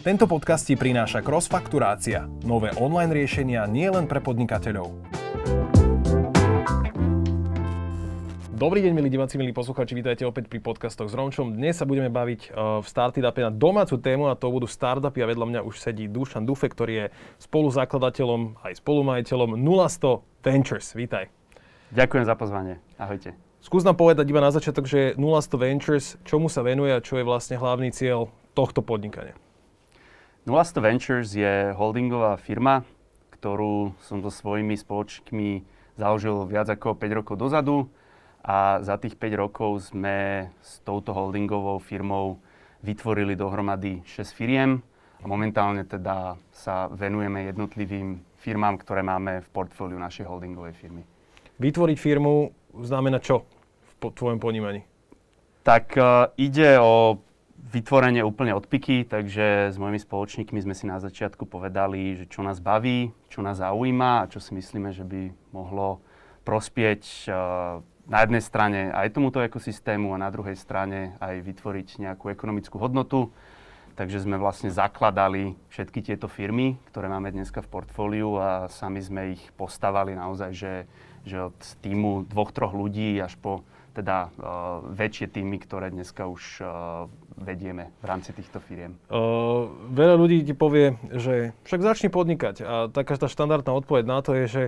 Tento podcast ti prináša Crossfakturácia, nové online riešenia nielen pre podnikateľov. Dobrý deň, milí diváci, milí poslucháči, vítajte opäť pri podcastoch s Romčom. Dnes sa budeme baviť uh, v Startupe na domácu tému a to budú startupy a vedľa mňa už sedí Dušan Dufe, ktorý je spoluzakladateľom aj spolumajiteľom 0100 Ventures. Vítaj. Ďakujem za pozvanie. Ahojte. Skús nám povedať iba na začiatok, že 0100 Ventures, čomu sa venuje a čo je vlastne hlavný cieľ tohto podnikania. 0100 Ventures je holdingová firma, ktorú som so svojimi spoločkami založil viac ako 5 rokov dozadu a za tých 5 rokov sme s touto holdingovou firmou vytvorili dohromady 6 firiem a momentálne teda sa venujeme jednotlivým firmám, ktoré máme v portfóliu našej holdingovej firmy. Vytvoriť firmu znamená čo v tvojom ponímaní? Tak uh, ide o vytvorenie úplne od piky, takže s mojimi spoločníkmi sme si na začiatku povedali, že čo nás baví, čo nás zaujíma a čo si myslíme, že by mohlo prospieť uh, na jednej strane aj tomuto ekosystému a na druhej strane aj vytvoriť nejakú ekonomickú hodnotu. Takže sme vlastne zakladali všetky tieto firmy, ktoré máme dneska v portfóliu a sami sme ich postavali naozaj, že, že od týmu dvoch, troch ľudí až po teda uh, väčšie týmy, ktoré dneska už uh, vedieme v rámci týchto firiem? Uh, veľa ľudí ti povie, že však začni podnikať a taká tá štandardná odpoveď na to je, že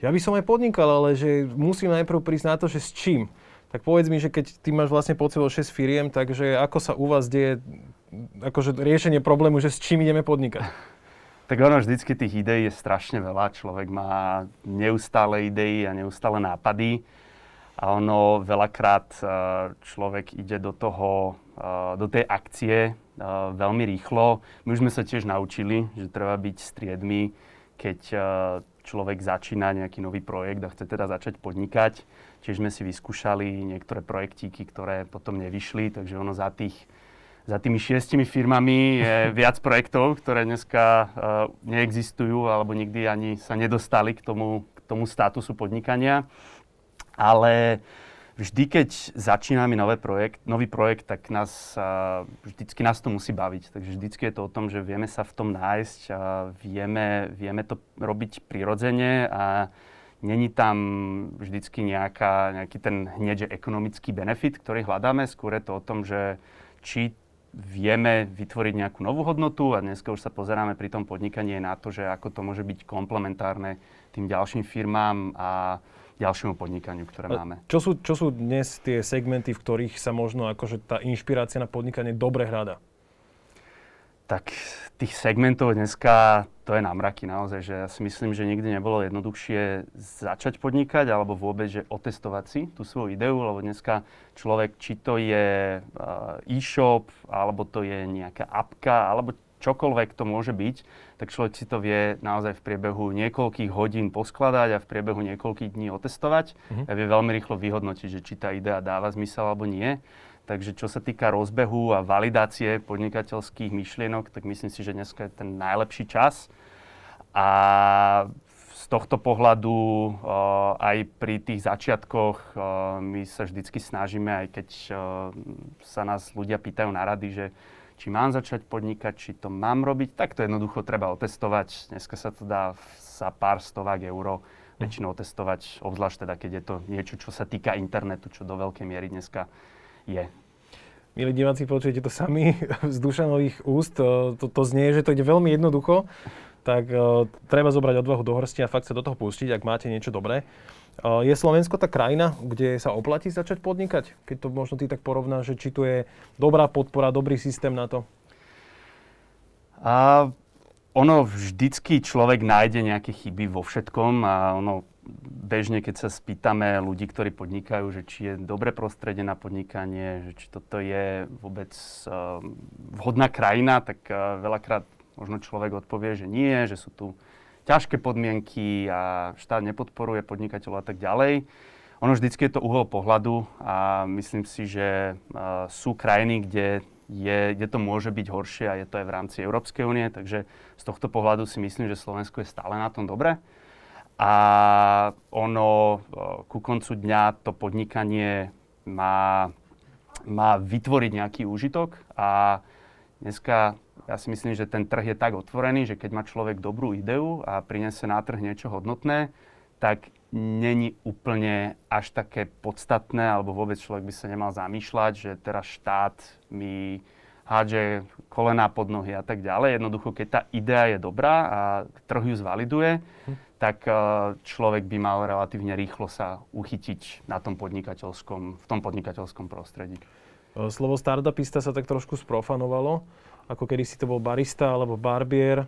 ja by som aj podnikal, ale že musím najprv prísť na to, že s čím. Tak povedz mi, že keď ty máš vlastne pod sebou 6 firiem, takže ako sa u vás deje akože riešenie problému, že s čím ideme podnikať? Tak ono vždycky tých ideí je strašne veľa. Človek má neustále idei a neustále nápady a ono veľakrát e, človek ide do toho, e, do tej akcie e, veľmi rýchlo. My už sme sa tiež naučili, že treba byť striedmi, keď človek začína nejaký nový projekt a chce teda začať podnikať. Tiež sme si vyskúšali niektoré projektíky, ktoré potom nevyšli, takže ono za tých za tými šiestimi firmami je viac projektov, ktoré dneska neexistujú alebo nikdy ani sa nedostali k tomu, k tomu statusu podnikania ale vždy, keď začíname nový projekt, nový projekt, tak nás, vždycky nás to musí baviť. Takže vždycky je to o tom, že vieme sa v tom nájsť a vieme, vieme to robiť prirodzene a není tam vždycky nejaká, nejaký ten hneď ekonomický benefit, ktorý hľadáme. Skôr je to o tom, že či vieme vytvoriť nejakú novú hodnotu a dneska už sa pozeráme pri tom podnikaní na to, že ako to môže byť komplementárne tým ďalším firmám a ďalšiemu podnikaniu, ktoré máme. Čo sú, čo sú dnes tie segmenty, v ktorých sa možno akože tá inšpirácia na podnikanie dobre hľada? Tak tých segmentov dneska to je na mraky naozaj, že ja si myslím, že nikdy nebolo jednoduchšie začať podnikať alebo vôbec, že otestovať si tú svoju ideu, lebo dneska človek, či to je uh, e-shop, alebo to je nejaká apka, alebo čokoľvek to môže byť, tak človek si to vie naozaj v priebehu niekoľkých hodín poskladať a v priebehu niekoľkých dní otestovať mm-hmm. a vie veľmi rýchlo vyhodnotiť, že či tá idea dáva zmysel alebo nie. Takže čo sa týka rozbehu a validácie podnikateľských myšlienok, tak myslím si, že dneska je ten najlepší čas. A z tohto pohľadu uh, aj pri tých začiatkoch uh, my sa vždycky snažíme, aj keď uh, sa nás ľudia pýtajú na rady, že či mám začať podnikať, či to mám robiť, tak to jednoducho treba otestovať. Dneska sa to dá za pár stovák eur väčšinou otestovať, obzvlášť teda, keď je to niečo, čo sa týka internetu, čo do veľkej miery dneska je. Milí diváci, počujete to sami z Dušanových úst. To, to znie, že to ide veľmi jednoducho, tak uh, treba zobrať odvahu do hrsti a fakt sa do toho pustiť, ak máte niečo dobré. Je Slovensko tá krajina, kde sa oplatí začať podnikať? Keď to možno ty tak porovnáš, že či tu je dobrá podpora, dobrý systém na to? A ono vždycky človek nájde nejaké chyby vo všetkom a ono bežne, keď sa spýtame ľudí, ktorí podnikajú, že či je dobré prostredie na podnikanie, že či toto je vôbec uh, vhodná krajina, tak uh, veľakrát možno človek odpovie, že nie, že sú tu ťažké podmienky a štát nepodporuje podnikateľov a tak ďalej. Ono vždycky je to uhol pohľadu a myslím si, že uh, sú krajiny, kde, je, kde to môže byť horšie a je to aj v rámci Európskej únie, takže z tohto pohľadu si myslím, že Slovensko je stále na tom dobre. A ono uh, ku koncu dňa to podnikanie má, má vytvoriť nejaký úžitok a dneska ja si myslím, že ten trh je tak otvorený, že keď má človek dobrú ideu a prinese na trh niečo hodnotné, tak není úplne až také podstatné, alebo vôbec človek by sa nemal zamýšľať, že teraz štát mi hádže kolená pod nohy a tak ďalej. Jednoducho, keď tá idea je dobrá a trh ju zvaliduje, hm. tak e, človek by mal relatívne rýchlo sa uchytiť na tom podnikateľskom, v tom podnikateľskom prostredí. E, slovo startupista sa tak trošku sprofanovalo, ako kedy si to bol barista alebo barbier,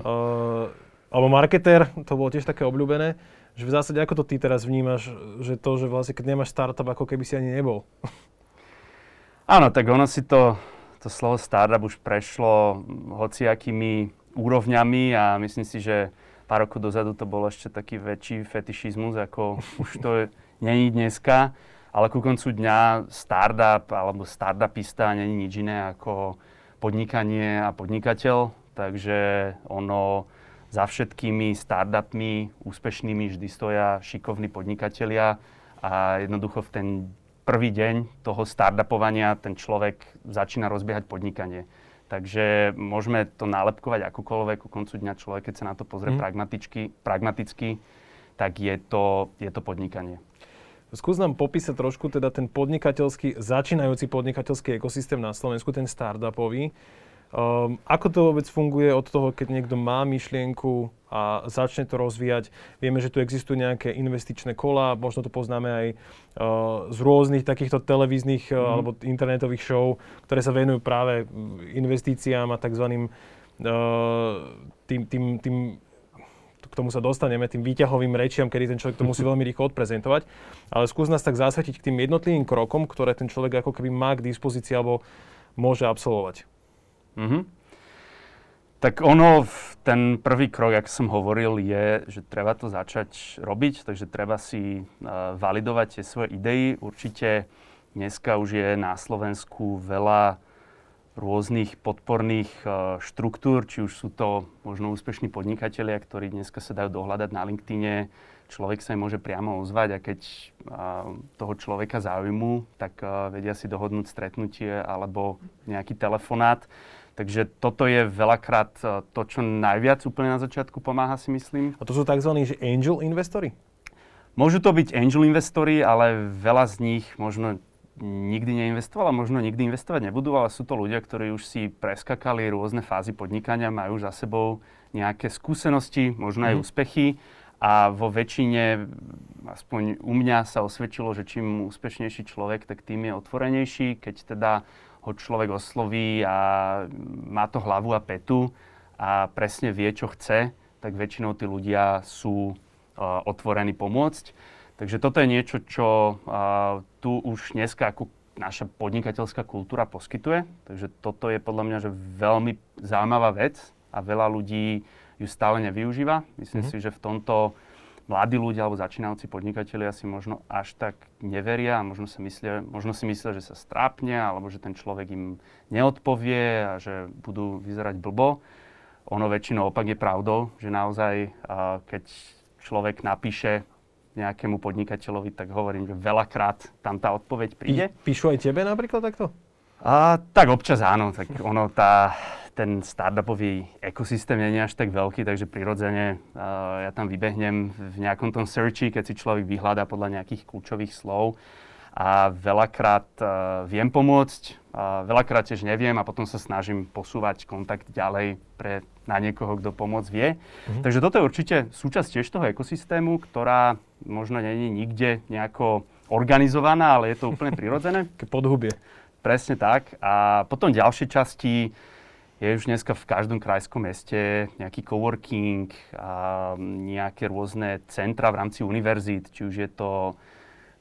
uh, alebo marketer, to bolo tiež také obľúbené. Že v zásade, ako to ty teraz vnímaš, že to, že vlastne keď nemáš startup, ako keby si ani nebol? Áno, tak ono si to to slovo startup už prešlo hociakými úrovňami a myslím si, že pár rokov dozadu to bol ešte taký väčší fetišizmus, ako už to není dneska. Ale ku koncu dňa startup alebo startupista není nič iné ako podnikanie a podnikateľ. Takže ono za všetkými startupmi úspešnými vždy stoja šikovní podnikatelia a jednoducho v ten prvý deň toho startupovania ten človek začína rozbiehať podnikanie. Takže môžeme to nálepkovať akokoľvek, ku koncu dňa človek, keď sa na to pozrie mm. pragmaticky, pragmaticky, tak je to, je to podnikanie. Skús nám popísať trošku teda ten podnikateľský, začínajúci podnikateľský ekosystém na Slovensku, ten startupový. Um, ako to vôbec funguje od toho, keď niekto má myšlienku a začne to rozvíjať? Vieme, že tu existujú nejaké investičné kola, možno to poznáme aj uh, z rôznych takýchto televíznych mm. alebo internetových show, ktoré sa venujú práve investíciám a tzv. Uh, tým, tým, tým k tomu sa dostaneme, tým výťahovým rečiam, kedy ten človek to musí veľmi rýchlo odprezentovať. Ale skús nás tak zasvetiť k tým jednotlivým krokom, ktoré ten človek ako keby má k dispozícii alebo môže absolvovať. Mm-hmm. Tak ono, ten prvý krok, jak som hovoril, je, že treba to začať robiť, takže treba si uh, validovať tie svoje idei. Určite dneska už je na Slovensku veľa rôznych podporných uh, štruktúr, či už sú to možno úspešní podnikatelia, ktorí dneska sa dajú dohľadať na LinkedIne, človek sa im môže priamo ozvať a keď uh, toho človeka zaujímu, tak uh, vedia si dohodnúť stretnutie alebo nejaký telefonát. Takže toto je veľakrát e, to, čo najviac úplne na začiatku pomáha, si myslím. A to sú tzv. Že angel investori? Môžu to byť angel investori, ale veľa z nich možno nikdy neinvestoval a možno nikdy investovať nebudú, ale sú to ľudia, ktorí už si preskakali rôzne fázy podnikania, majú za sebou nejaké skúsenosti, možno aj mm. úspechy a vo väčšine, aspoň u mňa sa osvedčilo, že čím úspešnejší človek, tak tým je otvorenejší, keď teda ho človek osloví a má to hlavu a petu a presne vie, čo chce, tak väčšinou tí ľudia sú uh, otvorení pomôcť. Takže toto je niečo, čo uh, tu už dneska ako naša podnikateľská kultúra poskytuje. Takže toto je podľa mňa že veľmi zaujímavá vec a veľa ľudí ju stále nevyužíva. Myslím mm-hmm. si, že v tomto mladí ľudia alebo začínajúci podnikatelia si možno až tak neveria a možno, sa myslia, možno si myslia, že sa strápne alebo že ten človek im neodpovie a že budú vyzerať blbo. Ono väčšinou opak je pravdou, že naozaj keď človek napíše nejakému podnikateľovi, tak hovorím, že veľakrát tam tá odpoveď príde. Píšu aj tebe napríklad takto? A, tak občas áno, tak ono tá, ten startupový ekosystém nie je až tak veľký, takže prirodzene uh, ja tam vybehnem v nejakom tom searchi, keď si človek vyhľadá podľa nejakých kľúčových slov a veľakrát uh, viem pomôcť, uh, veľakrát tiež neviem a potom sa snažím posúvať kontakt ďalej pre, na niekoho, kto pomoc vie. Mm-hmm. Takže toto je určite súčasť tiež toho ekosystému, ktorá možno není nikde nejako organizovaná, ale je to úplne prirodzené. Podhubie. Presne tak. A potom ďalšie časti je už dneska v každom krajskom meste nejaký coworking a nejaké rôzne centra v rámci univerzít, či už je to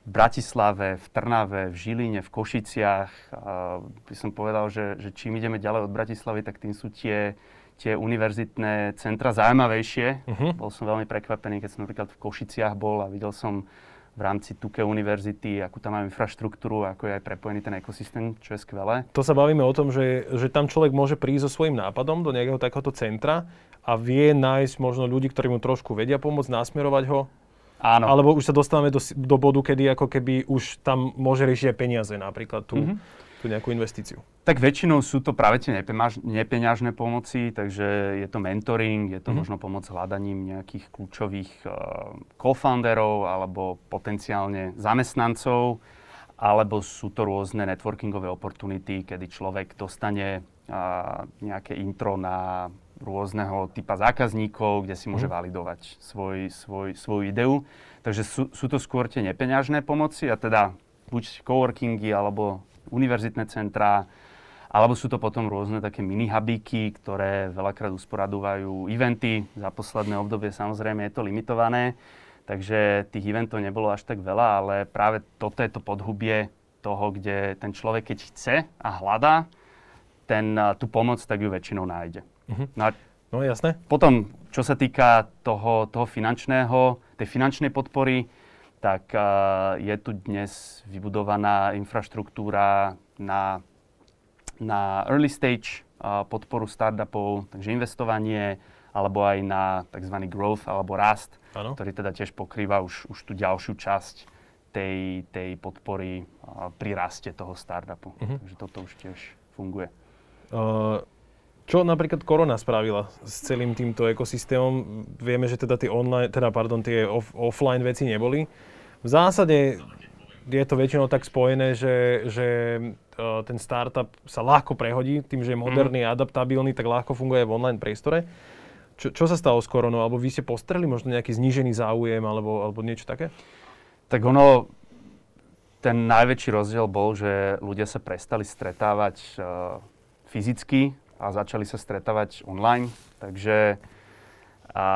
Bratislave, v Trnave, v Žiline, v Košiciach. A by som povedal, že, že čím ideme ďalej od Bratislavy, tak tým sú tie, tie univerzitné centra zaujímavejšie. Uh-huh. Bol som veľmi prekvapený, keď som napríklad v Košiciach bol a videl som v rámci Tuke univerzity, akú tam máme infraštruktúru, ako je aj prepojený ten ekosystém, čo je skvelé. To sa bavíme o tom, že, že tam človek môže prísť so svojím nápadom do nejakého takéhoto centra a vie nájsť možno ľudí, ktorí mu trošku vedia pomôcť, nasmerovať ho. Áno. Alebo už sa dostávame do, do bodu, kedy ako keby už tam môže riešiť aj peniaze napríklad tu. Mm-hmm. tú nejakú investíciu? Tak väčšinou sú to práve tie nepeňažné pomoci, takže je to mentoring, je to mm-hmm. možno pomoc hľadaním nejakých kľúčových uh, co-founderov alebo potenciálne zamestnancov, alebo sú to rôzne networkingové opportunity, kedy človek dostane uh, nejaké intro na rôzneho typa zákazníkov, kde si môže mm. validovať svoj, svoj, svoju ideu. Takže sú, sú to skôr tie nepeňažné pomoci a teda buď coworkingy alebo univerzitné centrá, alebo sú to potom rôzne také mini-hubíky, ktoré veľakrát usporadúvajú eventy. Za posledné obdobie samozrejme je to limitované, takže tých eventov nebolo až tak veľa, ale práve toto je to podhubie toho, kde ten človek, keď chce a hľadá ten, tú pomoc, tak ju väčšinou nájde. Uh-huh. No, a no jasné. Potom, čo sa týka toho, toho finančného, tej finančnej podpory, tak uh, je tu dnes vybudovaná infraštruktúra na, na early stage uh, podporu startupov, takže investovanie, alebo aj na tzv. growth alebo rast, ano. ktorý teda tiež pokrýva už, už tú ďalšiu časť tej, tej podpory uh, pri raste toho startupu. Uh-huh. Takže toto už tiež funguje. Uh, čo napríklad korona spravila s celým týmto ekosystémom? Vieme, že teda tie online, teda pardon, tie off, offline veci neboli. V zásade je to väčšinou tak spojené, že, že uh, ten startup sa ľahko prehodí, tým, že je moderný a adaptabilný, tak ľahko funguje v online priestore. Čo, čo sa stalo s koronou? Alebo vy ste postreli možno nejaký znížený záujem alebo, alebo niečo také? Tak ono, ten najväčší rozdiel bol, že ľudia sa prestali stretávať uh, fyzicky a začali sa stretávať online. Takže a,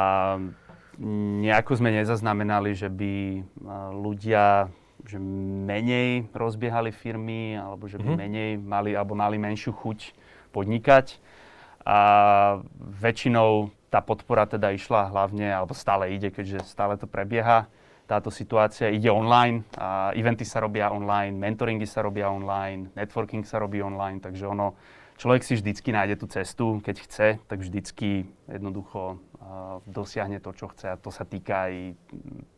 nejako sme nezaznamenali, že by ľudia že menej rozbiehali firmy, alebo že by mm-hmm. menej mali, alebo mali menšiu chuť podnikať. A väčšinou tá podpora teda išla hlavne, alebo stále ide, keďže stále to prebieha, táto situácia ide online, a eventy sa robia online, mentoringy sa robia online, networking sa robí online, takže ono človek si vždycky nájde tú cestu, keď chce, tak vždycky jednoducho uh, dosiahne to, čo chce a to sa týka aj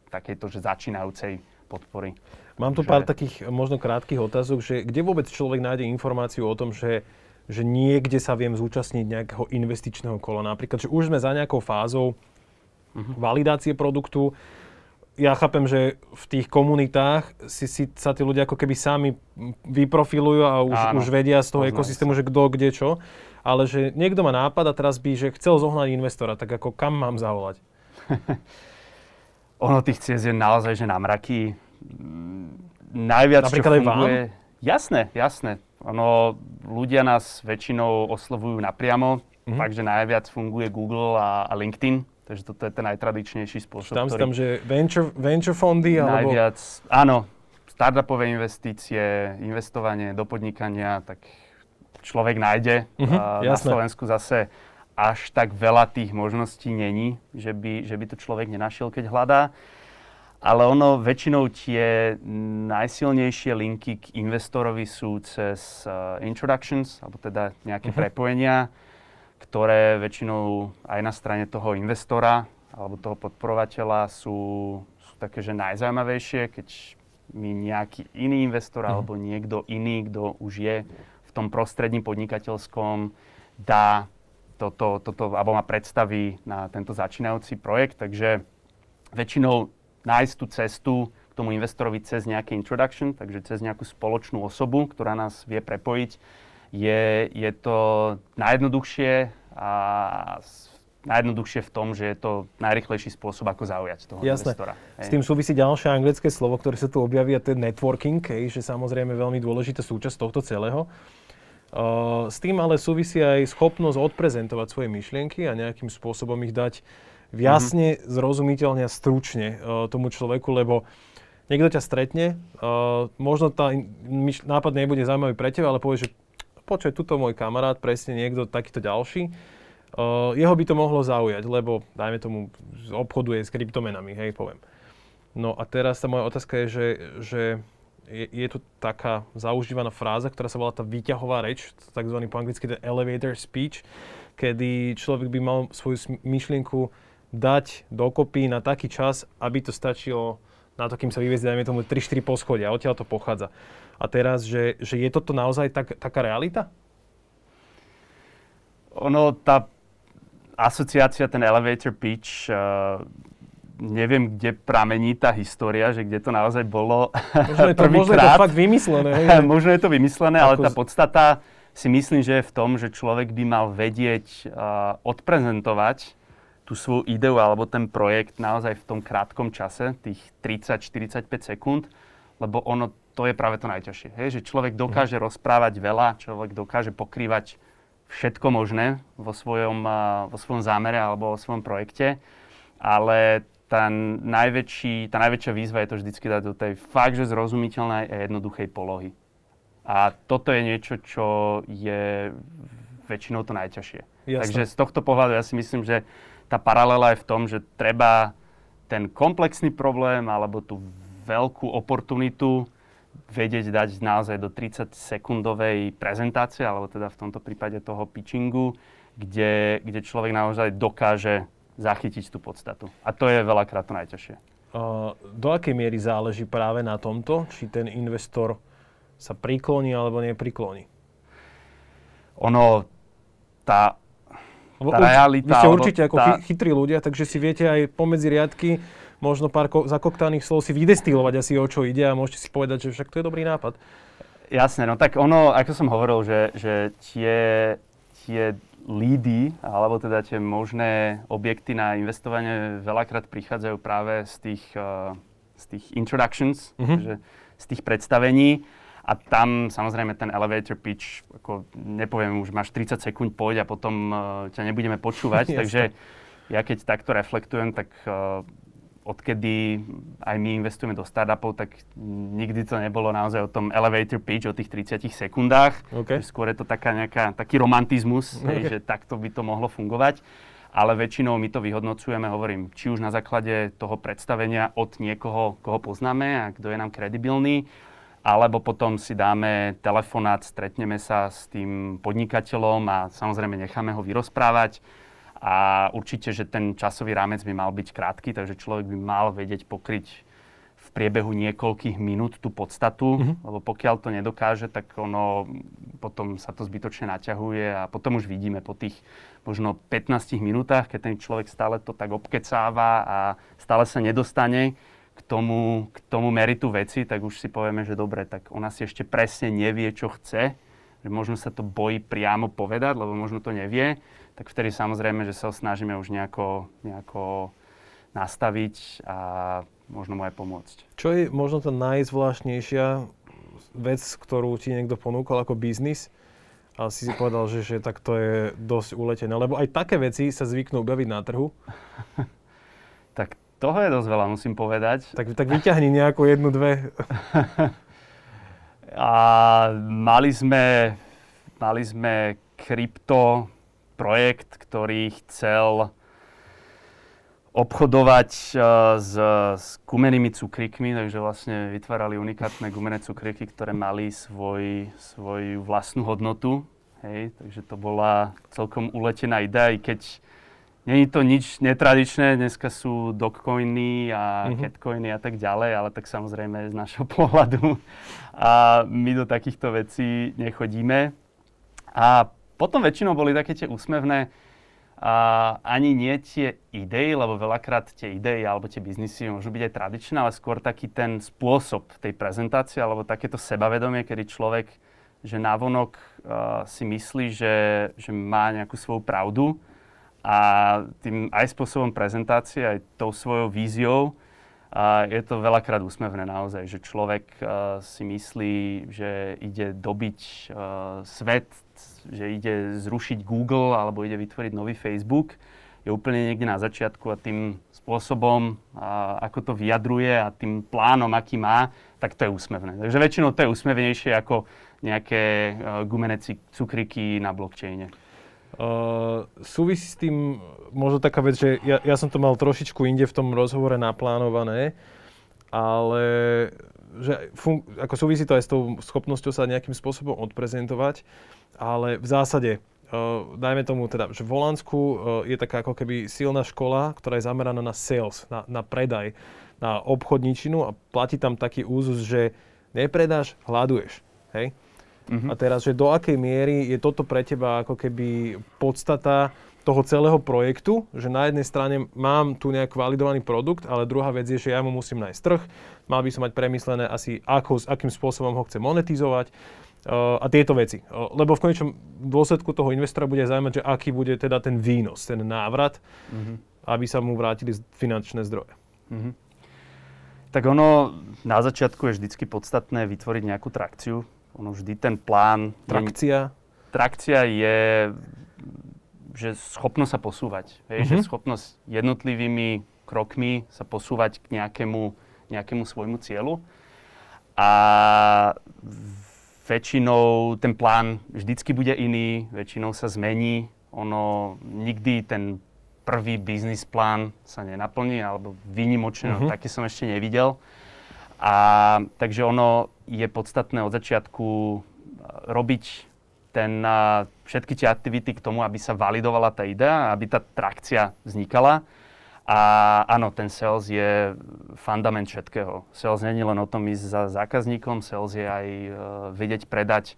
takejto, že začínajúcej podpory. Mám tu že... pár takých možno krátkých otázok, že kde vôbec človek nájde informáciu o tom, že že niekde sa viem zúčastniť nejakého investičného kola. Napríklad, že už sme za nejakou fázou uh-huh. validácie produktu, ja chápem, že v tých komunitách si, si sa tí ľudia ako keby sami vyprofilujú a už, Áno, už vedia z toho ekosystému, sa. že kto, kde, čo. Ale že niekto má nápad a teraz by, že chcel zohnať investora, tak ako kam mám zavolať? ono tých ciest je naozaj, že na mraky. Najviac, Napríklad čo funguje... Vám? Jasné, jasné. Ono, ľudia nás väčšinou oslovujú napriamo, mm-hmm. takže najviac funguje Google a, a LinkedIn Takže toto je ten najtradičnejší spôsob, Tam ktorý... tam, že venture, venture fondy, alebo... Najviac, áno, startupové investície, investovanie do podnikania, tak človek nájde. Uh-huh, uh, na Slovensku zase až tak veľa tých možností není, že by, že by to človek nenašiel, keď hľadá. Ale ono, väčšinou tie najsilnejšie linky k investorovi sú cez uh, introductions, alebo teda nejaké uh-huh. prepojenia ktoré väčšinou aj na strane toho investora alebo toho podporovateľa sú, sú také, že najzaujímavejšie, keď mi nejaký iný investor mm. alebo niekto iný, kto už je v tom prostredí podnikateľskom, dá toto, toto, alebo ma predstaví na tento začínajúci projekt. Takže väčšinou nájsť tú cestu k tomu investorovi cez nejaký introduction, takže cez nejakú spoločnú osobu, ktorá nás vie prepojiť, je, je to najjednoduchšie a najjednoduchšie v tom, že je to najrychlejší spôsob, ako zaujať toho Jasné. investora. S tým súvisí ďalšie anglické slovo, ktoré sa tu objaví a to je networking, hej, že samozrejme veľmi dôležitá súčasť tohto celého. Uh, s tým ale súvisí aj schopnosť odprezentovať svoje myšlienky a nejakým spôsobom ich dať jasne, mm-hmm. zrozumiteľne a stručne uh, tomu človeku, lebo niekto ťa stretne, uh, možno tá myš- nápad nebude zaujímavý pre teba, ale povie, že počuj, tuto môj kamarát, presne niekto takýto ďalší, uh, jeho by to mohlo zaujať, lebo, dajme tomu, obchoduje s kryptomenami, hej, poviem. No a teraz tá moja otázka je, že, že je, je tu taká zaužívaná fráza, ktorá sa volá tá výťahová reč, takzvaný po anglicky ten elevator speech, kedy človek by mal svoju myšlienku dať dokopy na taký čas, aby to stačilo na to, kým sa vyvezie, dajme tomu 3-4 poschodia, odtiaľ to pochádza. A teraz, že, že je toto naozaj tak, taká realita? Ono, tá asociácia, ten elevator pitch, uh, neviem, kde pramení tá história, že kde to naozaj bolo Možno je to, možno je to fakt vymyslené. Hej? možno je to vymyslené, ale tá podstata si myslím, že je v tom, že človek by mal vedieť uh, odprezentovať tú svoju ideu alebo ten projekt naozaj v tom krátkom čase, tých 30-45 sekúnd, lebo ono, to je práve to najťažšie. Hej? Že človek dokáže mm. rozprávať veľa, človek dokáže pokrývať všetko možné vo svojom, vo svojom zámere alebo vo svojom projekte, ale tá, najväčší, tá najväčšia výzva je to vždycky dať do tej fakt, že zrozumiteľnej a jednoduchej polohy. A toto je niečo, čo je väčšinou to najťažšie. Jasne. Takže z tohto pohľadu ja si myslím, že tá paralela je v tom, že treba ten komplexný problém alebo tú veľkú oportunitu vedieť dať naozaj do 30 sekundovej prezentácie, alebo teda v tomto prípade toho pitchingu, kde, kde človek naozaj dokáže zachytiť tú podstatu. A to je veľakrát to najťažšie. Uh, do akej miery záleží práve na tomto, či ten investor sa prikloní alebo neprikloní? Ono, tá, tá realita... Vy ste určite ako tá... chytrí ľudia, takže si viete aj pomedzi riadky možno pár ko- zakoktaných slov si vydestilovať asi o čo ide a môžete si povedať, že však to je dobrý nápad. Jasné, no tak ono, ako som hovoril, že, že tie, tie lídy, alebo teda tie možné objekty na investovanie veľakrát prichádzajú práve z tých, uh, z tých introductions, mm-hmm. že z tých predstavení. A tam samozrejme ten elevator pitch, ako nepoviem, už máš 30 sekúnd, poď a potom uh, ťa nebudeme počúvať. takže ja keď takto reflektujem, tak uh, odkedy aj my investujeme do startupov, tak nikdy to nebolo naozaj o tom elevator pitch, o tých 30 sekundách. Okay. Skôr je to taká nejaká, taký romantizmus, okay. hej, že takto by to mohlo fungovať. Ale väčšinou my to vyhodnocujeme, hovorím, či už na základe toho predstavenia od niekoho, koho poznáme a kto je nám kredibilný, alebo potom si dáme telefonát, stretneme sa s tým podnikateľom a samozrejme necháme ho vyrozprávať a určite, že ten časový rámec by mal byť krátky, takže človek by mal vedieť pokryť v priebehu niekoľkých minút tú podstatu, mm-hmm. lebo pokiaľ to nedokáže, tak ono potom sa to zbytočne naťahuje a potom už vidíme po tých možno 15 minútach, keď ten človek stále to tak obkecáva a stále sa nedostane k tomu, k tomu meritu veci, tak už si povieme, že dobre, tak ona si ešte presne nevie, čo chce, že možno sa to bojí priamo povedať, lebo možno to nevie tak vtedy samozrejme, že sa ho snažíme už nejako, nejako nastaviť a možno mu aj pomôcť. Čo je možno tá najzvláštnejšia vec, ktorú ti niekto ponúkal ako biznis a si si povedal, že, že tak to je dosť uletené, lebo aj také veci sa zvyknú objaviť na trhu. tak toho je dosť veľa, musím povedať. Tak, tak vyťahni nejakú jednu, dve. a mali sme, mali sme krypto projekt, ktorý chcel obchodovať uh, s, s gumenými cukrikmi, takže vlastne vytvárali unikátne gumené cukriky, ktoré mali svoj, svoju vlastnú hodnotu. Hej, takže to bola celkom uletená idea, i keď není to nič netradičné, dneska sú dogcoiny a mm-hmm. catcoiny a tak ďalej, ale tak samozrejme z našho pohľadu a my do takýchto vecí nechodíme. A potom väčšinou boli také tie úsmevné, a ani nie tie idei, lebo veľakrát tie idei alebo tie biznisy môžu byť aj tradičné, ale skôr taký ten spôsob tej prezentácie alebo takéto sebavedomie, kedy človek, že návonok uh, si myslí, že, že má nejakú svoju pravdu a tým aj spôsobom prezentácie, aj tou svojou víziou uh, je to veľakrát úsmevné naozaj, že človek uh, si myslí, že ide dobiť uh, svet že ide zrušiť Google alebo ide vytvoriť nový Facebook, je úplne niekde na začiatku a tým spôsobom, a ako to vyjadruje a tým plánom, aký má, tak to je úsmevné. Takže väčšinou to je úsmevnejšie ako nejaké uh, gumené cukriky na blockchaine. Uh, súvisí s tým možno taká vec, že ja, ja som to mal trošičku inde v tom rozhovore naplánované, ale že fun- ako súvisí to aj s tou schopnosťou sa nejakým spôsobom odprezentovať ale v zásade, uh, dajme tomu teda, že v Holandsku uh, je taká ako keby silná škola, ktorá je zameraná na sales, na, na predaj, na obchodníčinu a platí tam taký úzus, že nepredáš, hľaduješ. Hej? Uh-huh. A teraz, že do akej miery je toto pre teba ako keby podstata toho celého projektu, že na jednej strane mám tu nejak validovaný produkt, ale druhá vec je, že ja mu musím nájsť trh, mal by som mať premyslené asi, ako, akým spôsobom ho chce monetizovať uh, a tieto veci. Uh, lebo v konečnom dôsledku toho investora bude zaujímať, že aký bude teda ten výnos, ten návrat, uh-huh. aby sa mu vrátili finančné zdroje. Uh-huh. Tak ono na začiatku je vždycky podstatné vytvoriť nejakú trakciu. Ono vždy ten plán... Trakcia? Trakcia je že schopnosť sa posúvať. Hej, mm-hmm. Že mhm. schopnosť jednotlivými krokmi sa posúvať k nejakému, nejakému svojmu cieľu. A väčšinou ten plán vždycky bude iný, väčšinou sa zmení. Ono nikdy ten prvý biznis plán sa nenaplní, alebo výnimočne, mm-hmm. no, taký som ešte nevidel. A takže ono je podstatné od začiatku robiť ten, všetky tie aktivity k tomu, aby sa validovala tá idea, aby tá trakcia vznikala. A áno, ten sales je fundament všetkého. Sales nie je len o tom ísť za zákazníkom, sales je aj uh, vedieť predať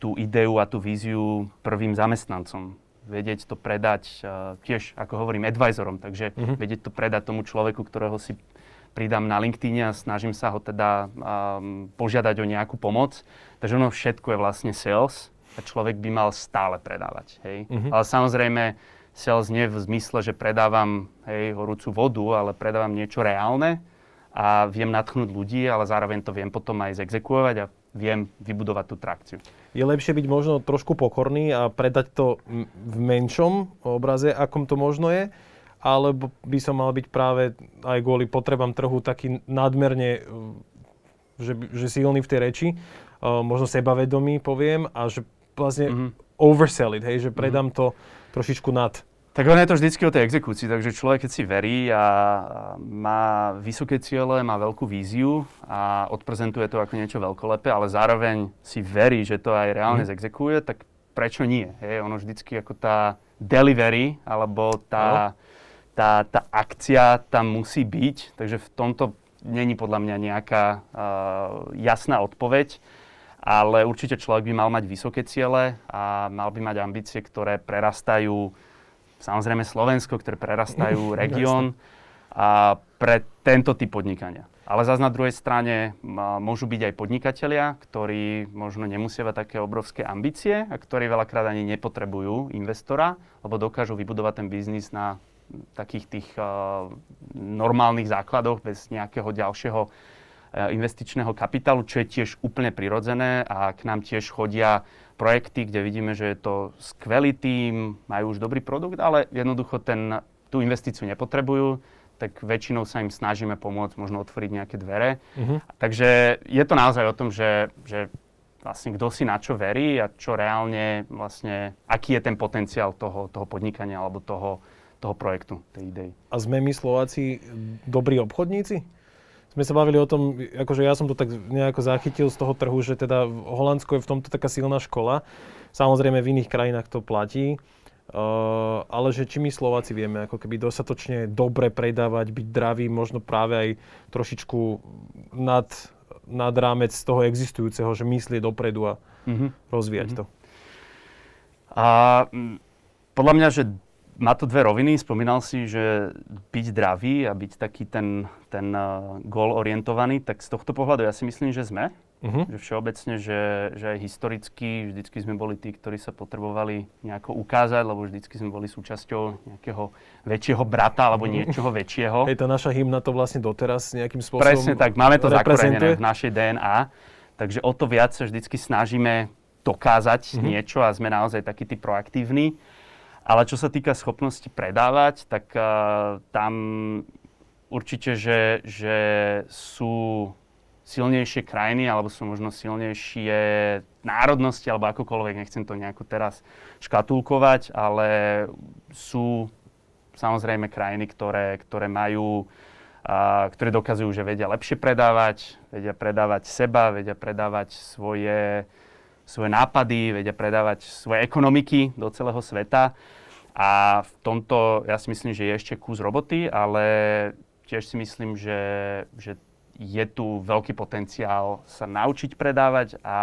tú ideu a tú víziu prvým zamestnancom. Vedieť to predať uh, tiež, ako hovorím, advisorom. Takže uh-huh. vedieť to predať tomu človeku, ktorého si pridám na LinkedIn a snažím sa ho teda um, požiadať o nejakú pomoc. Takže ono všetko je vlastne sales človek by mal stále predávať. Hej? Uh-huh. Ale samozrejme, sales nie v zmysle, že predávam hej, horúcu vodu, ale predávam niečo reálne a viem natchnúť ľudí, ale zároveň to viem potom aj zexekuovať a viem vybudovať tú trakciu. Je lepšie byť možno trošku pokorný a predať to v menšom obraze, akom to možno je, alebo by som mal byť práve aj kvôli potrebám trhu taký nadmerne že, že silný v tej reči, možno sebavedomý poviem, a že vlastne mm-hmm. oversell it, hej, že predám mm-hmm. to trošičku nad. Tak ono je to vždycky o tej exekúcii, takže človek, keď si verí a má vysoké ciele, má veľkú víziu a odprezentuje to ako niečo veľkolepé, ale zároveň si verí, že to aj reálne mm. zexekuje, tak prečo nie? Hej? Ono vždycky ako tá delivery, alebo tá, tá, tá akcia tam musí byť, takže v tomto není podľa mňa nejaká uh, jasná odpoveď ale určite človek by mal mať vysoké ciele a mal by mať ambície, ktoré prerastajú samozrejme Slovensko, ktoré prerastajú región a pre tento typ podnikania. Ale zase na druhej strane môžu byť aj podnikatelia, ktorí možno nemusia mať také obrovské ambície a ktorí veľakrát ani nepotrebujú investora, lebo dokážu vybudovať ten biznis na takých tých uh, normálnych základoch bez nejakého ďalšieho Eh, investičného kapitálu, čo je tiež úplne prirodzené a k nám tiež chodia projekty, kde vidíme, že je to skvelý tým, majú už dobrý produkt, ale jednoducho ten, tú investíciu nepotrebujú, tak väčšinou sa im snažíme pomôcť, možno otvoriť nejaké dvere. Uh-huh. Takže je to naozaj o tom, že, že vlastne kto si na čo verí a čo reálne vlastne, aký je ten potenciál toho, toho podnikania alebo toho, toho projektu, tej idei. A sme my Slováci dobrí obchodníci? sme sa bavili o tom, akože ja som to tak nejako zachytil z toho trhu, že teda Holandsko je v tomto taká silná škola. Samozrejme v iných krajinách to platí. Uh, ale že či my Slováci vieme ako keby dostatočne dobre predávať, byť draví, možno práve aj trošičku nad, nad rámec toho existujúceho, že myslieť dopredu a mm-hmm. rozvíjať mm-hmm. to. A podľa mňa, že má to dve roviny. Spomínal si, že byť zdravý a byť taký ten, ten uh, gól orientovaný, tak z tohto pohľadu ja si myslím, že sme. Uh-huh. Že všeobecne, že, že aj historicky vždycky sme boli tí, ktorí sa potrebovali nejako ukázať, lebo vždycky sme boli súčasťou nejakého väčšieho brata alebo uh-huh. niečoho väčšieho. Je to naša hymna to vlastne doteraz nejakým spôsobom Presne tak, máme to zakorenené v našej DNA. Takže o to viac sa vždycky snažíme dokázať uh-huh. niečo a sme naozaj takí tí proaktívni. Ale čo sa týka schopnosti predávať, tak uh, tam určite, že, že sú silnejšie krajiny, alebo sú možno silnejšie národnosti, alebo akokoľvek, nechcem to nejako teraz škatulkovať, ale sú samozrejme krajiny, ktoré, ktoré majú, uh, ktoré dokazujú, že vedia lepšie predávať, vedia predávať seba, vedia predávať svoje, svoje nápady, vedia predávať svoje ekonomiky do celého sveta. A v tomto ja si myslím, že je ešte kus roboty, ale tiež si myslím, že, že je tu veľký potenciál sa naučiť predávať a,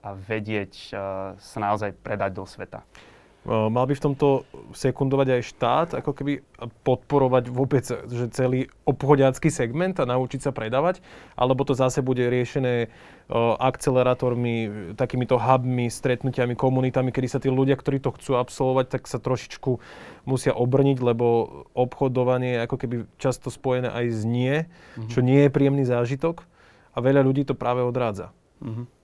a vedieť sa naozaj predať do sveta. Mal by v tomto sekundovať aj štát, ako keby podporovať vôbec že celý obchodiacký segment a naučiť sa predávať? Alebo to zase bude riešené akcelerátormi, takýmito hubmi, stretnutiami, komunitami, kedy sa tí ľudia, ktorí to chcú absolvovať, tak sa trošičku musia obrniť, lebo obchodovanie je ako keby často spojené aj z nie, mm-hmm. čo nie je príjemný zážitok a veľa ľudí to práve odrádza. Mm-hmm.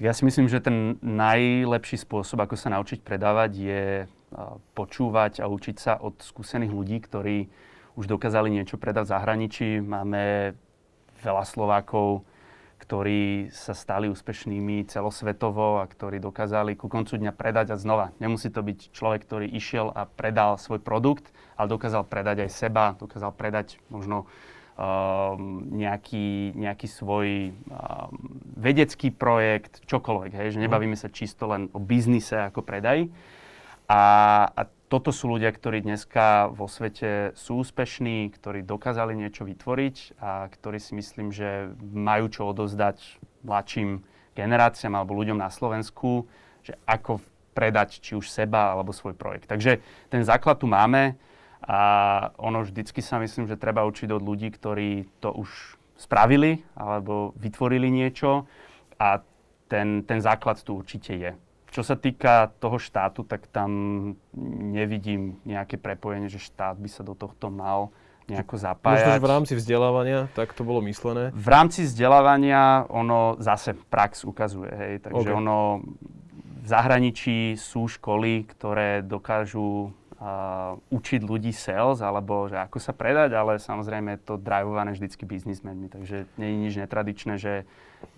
Ja si myslím, že ten najlepší spôsob, ako sa naučiť predávať, je počúvať a učiť sa od skúsených ľudí, ktorí už dokázali niečo predať v zahraničí. Máme veľa Slovákov, ktorí sa stali úspešnými celosvetovo a ktorí dokázali ku koncu dňa predať a znova. Nemusí to byť človek, ktorý išiel a predal svoj produkt, ale dokázal predať aj seba, dokázal predať možno um, nejaký, nejaký svoj um, vedecký projekt, čokoľvek. Hej? Že mhm. nebavíme sa čisto len o biznise ako predaj. A, a toto sú ľudia, ktorí dneska vo svete sú úspešní, ktorí dokázali niečo vytvoriť a ktorí si myslím, že majú čo odozdať mladším generáciám alebo ľuďom na Slovensku, že ako predať či už seba alebo svoj projekt. Takže ten základ tu máme. A ono vždycky sa myslím, že treba učiť od ľudí, ktorí to už spravili alebo vytvorili niečo a ten, ten základ tu určite je. Čo sa týka toho štátu, tak tam nevidím nejaké prepojenie, že štát by sa do tohto mal nejako zapájať. Možno, že v rámci vzdelávania, tak to bolo myslené? V rámci vzdelávania ono zase prax ukazuje, hej, takže okay. ono v zahraničí sú školy, ktoré dokážu uh, učiť ľudí sales, alebo že ako sa predať, ale samozrejme je to drivované vždycky biznismenmi, takže nie je nič netradičné, že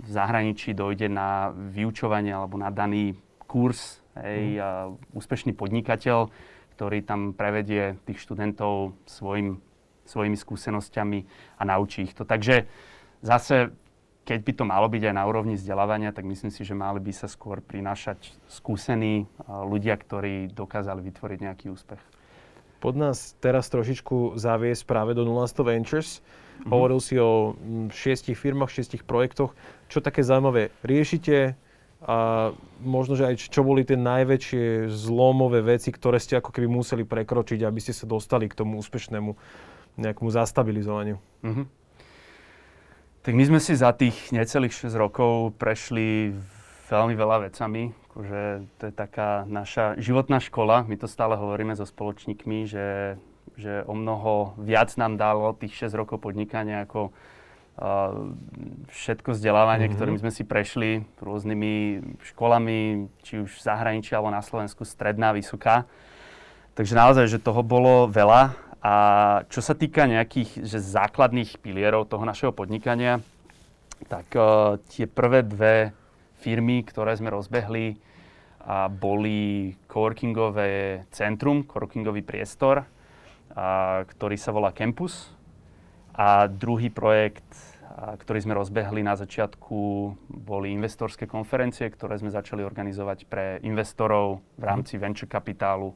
v zahraničí dojde na vyučovanie alebo na daný kurz, hej, mm. a úspešný podnikateľ, ktorý tam prevedie tých študentov svojim, svojimi skúsenosťami a naučí ich to. Takže zase keď by to malo byť aj na úrovni vzdelávania, tak myslím si, že mali by sa skôr prinášať skúsení ľudia, ktorí dokázali vytvoriť nejaký úspech. Pod nás teraz trošičku zaviesť práve do 0 Ventures. Mm-hmm. Hovoril si o šiestich firmách, šiestich projektoch. Čo také zaujímavé riešite? A možno, že aj čo boli tie najväčšie zlomové veci, ktoré ste ako keby museli prekročiť, aby ste sa dostali k tomu úspešnému nejakému zastabilizovaniu. Mm-hmm. Tak my sme si za tých necelých 6 rokov prešli veľmi veľa vecami. Akože to je taká naša životná škola. My to stále hovoríme so spoločníkmi, že, že o mnoho viac nám dalo tých 6 rokov podnikania ako uh, všetko vzdelávanie, mm-hmm. ktorým sme si prešli rôznymi školami, či už v zahraničí alebo na Slovensku, stredná, vysoká. Takže naozaj, že toho bolo veľa a čo sa týka nejakých že základných pilierov toho našeho podnikania, tak uh, tie prvé dve firmy, ktoré sme rozbehli, a boli coworkingové centrum, coworkingový priestor, a, ktorý sa volá Campus. A druhý projekt, a, ktorý sme rozbehli na začiatku, boli investorské konferencie, ktoré sme začali organizovať pre investorov v rámci venture kapitálu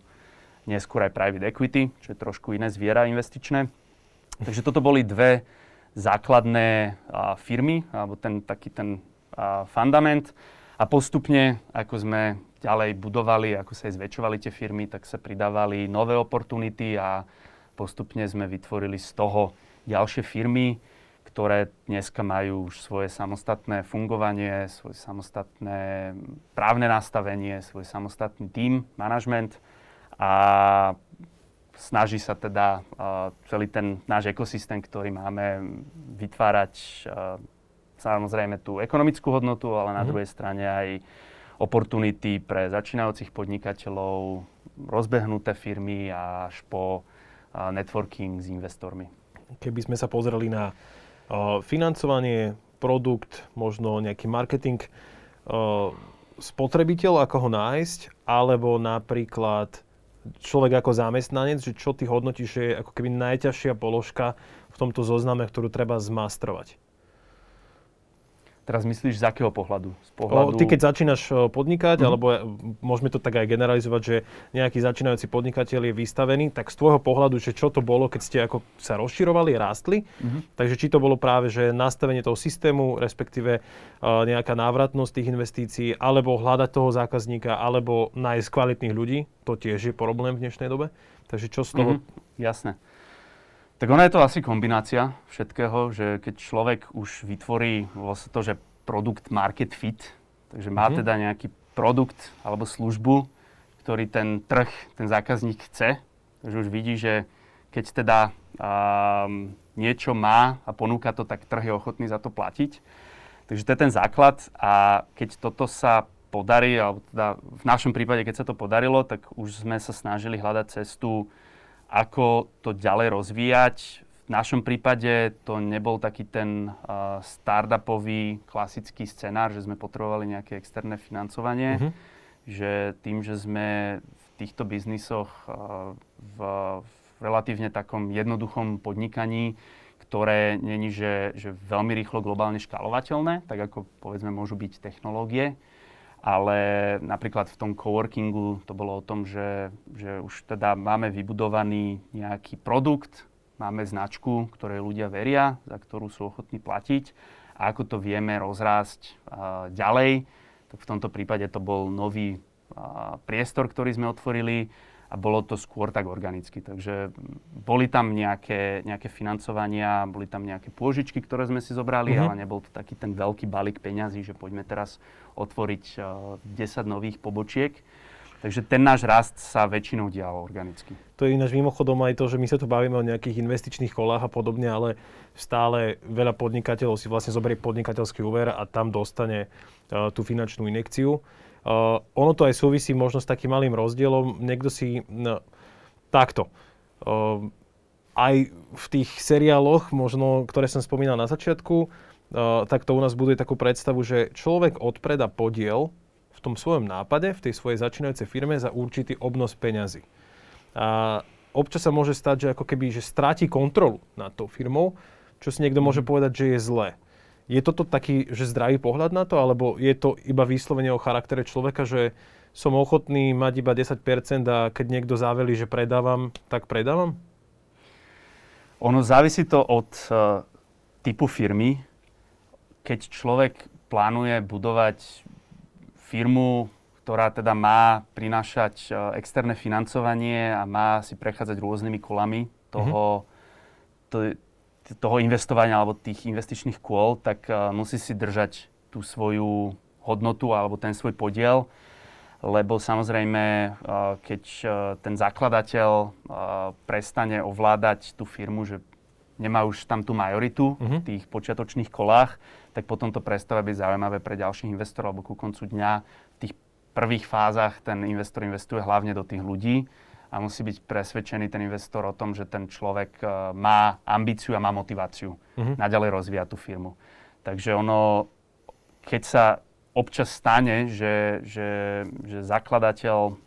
neskôr aj private equity, čo je trošku iné zviera investičné. Takže toto boli dve základné a, firmy, alebo ten taký ten a, fundament. A postupne, ako sme ďalej budovali, ako sa aj zväčšovali tie firmy, tak sa pridávali nové oportunity a postupne sme vytvorili z toho ďalšie firmy, ktoré dneska majú už svoje samostatné fungovanie, svoje samostatné právne nastavenie, svoj samostatný tím, manažment a snaží sa teda uh, celý ten náš ekosystém, ktorý máme, vytvárať uh, samozrejme tú ekonomickú hodnotu, ale na mm. druhej strane aj oportunity pre začínajúcich podnikateľov, rozbehnuté firmy až po uh, networking s investormi. Keby sme sa pozreli na uh, financovanie, produkt, možno nejaký marketing, uh, spotrebiteľ, ako ho nájsť, alebo napríklad človek ako zamestnanec, že čo ty hodnotíš, je ako keby najťažšia položka v tomto zozname, ktorú treba zmastrovať? Teraz myslíš z akého pohľadu? Z pohľadu... O, ty keď začínaš podnikať, mm-hmm. alebo e, môžeme to tak aj generalizovať, že nejaký začínajúci podnikateľ je vystavený, tak z tvojho pohľadu, že čo to bolo, keď ste ako sa rozširovali, rástli, mm-hmm. takže či to bolo práve, že nastavenie toho systému, respektíve uh, nejaká návratnosť tých investícií, alebo hľadať toho zákazníka, alebo nájsť kvalitných ľudí, to tiež je problém v dnešnej dobe. Takže čo z toho... Mm-hmm. Jasné. Tak ona je to asi kombinácia všetkého, že keď človek už vytvorí vlastne to, že produkt market fit, takže má mm-hmm. teda nejaký produkt alebo službu, ktorý ten trh, ten zákazník chce, takže už vidí, že keď teda um, niečo má a ponúka to, tak trh je ochotný za to platiť. Takže to je ten základ a keď toto sa podarí, alebo teda v našom prípade, keď sa to podarilo, tak už sme sa snažili hľadať cestu, ako to ďalej rozvíjať. V našom prípade to nebol taký ten uh, startupový klasický scenár, že sme potrebovali nejaké externé financovanie. Mm-hmm. Že tým, že sme v týchto biznisoch uh, v, v relatívne takom jednoduchom podnikaní, ktoré není, že, že veľmi rýchlo globálne škálovateľné, tak ako povedzme môžu byť technológie, ale napríklad v tom coworkingu to bolo o tom, že, že už teda máme vybudovaný nejaký produkt, máme značku, ktorej ľudia veria, za ktorú sú ochotní platiť a ako to vieme rozrásť uh, ďalej. Tak v tomto prípade to bol nový uh, priestor, ktorý sme otvorili a bolo to skôr tak organicky. Takže boli tam nejaké, nejaké financovania, boli tam nejaké pôžičky, ktoré sme si zobrali, mm-hmm. ale nebol to taký ten veľký balík peňazí, že poďme teraz otvoriť uh, eh, 10 nových pobočiek. Takže ten náš rast sa väčšinou dial organicky. To je ináč mimochodom aj to, že my sa tu bavíme o nejakých investičných kolách a podobne, ale stále veľa podnikateľov si vlastne zoberie podnikateľský úver a tam dostane uh, tú finančnú inekciu. Uh, ono to aj súvisí možno s takým malým rozdielom. Niekto si no, takto. Uh, aj v tých seriáloch, možno, ktoré som spomínal na začiatku, uh, tak to u nás buduje takú predstavu, že človek odpreda podiel v tom svojom nápade, v tej svojej začínajúcej firme za určitý obnos peňazí. A občas sa môže stať, že ako keby že stráti kontrolu nad tou firmou, čo si niekto môže mhm. povedať, že je zlé. Je toto taký, že zdravý pohľad na to, alebo je to iba vyslovene o charaktere človeka, že som ochotný mať iba 10% a keď niekto záveli, že predávam, tak predávam? Ono závisí to od uh, typu firmy. Keď človek plánuje budovať firmu, ktorá teda má prinášať uh, externé financovanie a má si prechádzať rôznymi kolami toho, mm-hmm. to, toho investovania alebo tých investičných kôl, tak uh, musí si držať tú svoju hodnotu alebo ten svoj podiel, lebo samozrejme, uh, keď uh, ten zakladateľ prestane ovládať tú firmu, že nemá už tam tú majoritu uh-huh. v tých počiatočných kolách, tak potom to prestáva byť zaujímavé pre ďalších investorov, alebo ku koncu dňa v tých prvých fázach ten investor investuje hlavne do tých ľudí a musí byť presvedčený ten investor o tom, že ten človek e, má ambíciu a má motiváciu uh-huh. naďalej rozvíjať tú firmu. Takže ono, keď sa občas stane, že, že, že zakladateľ,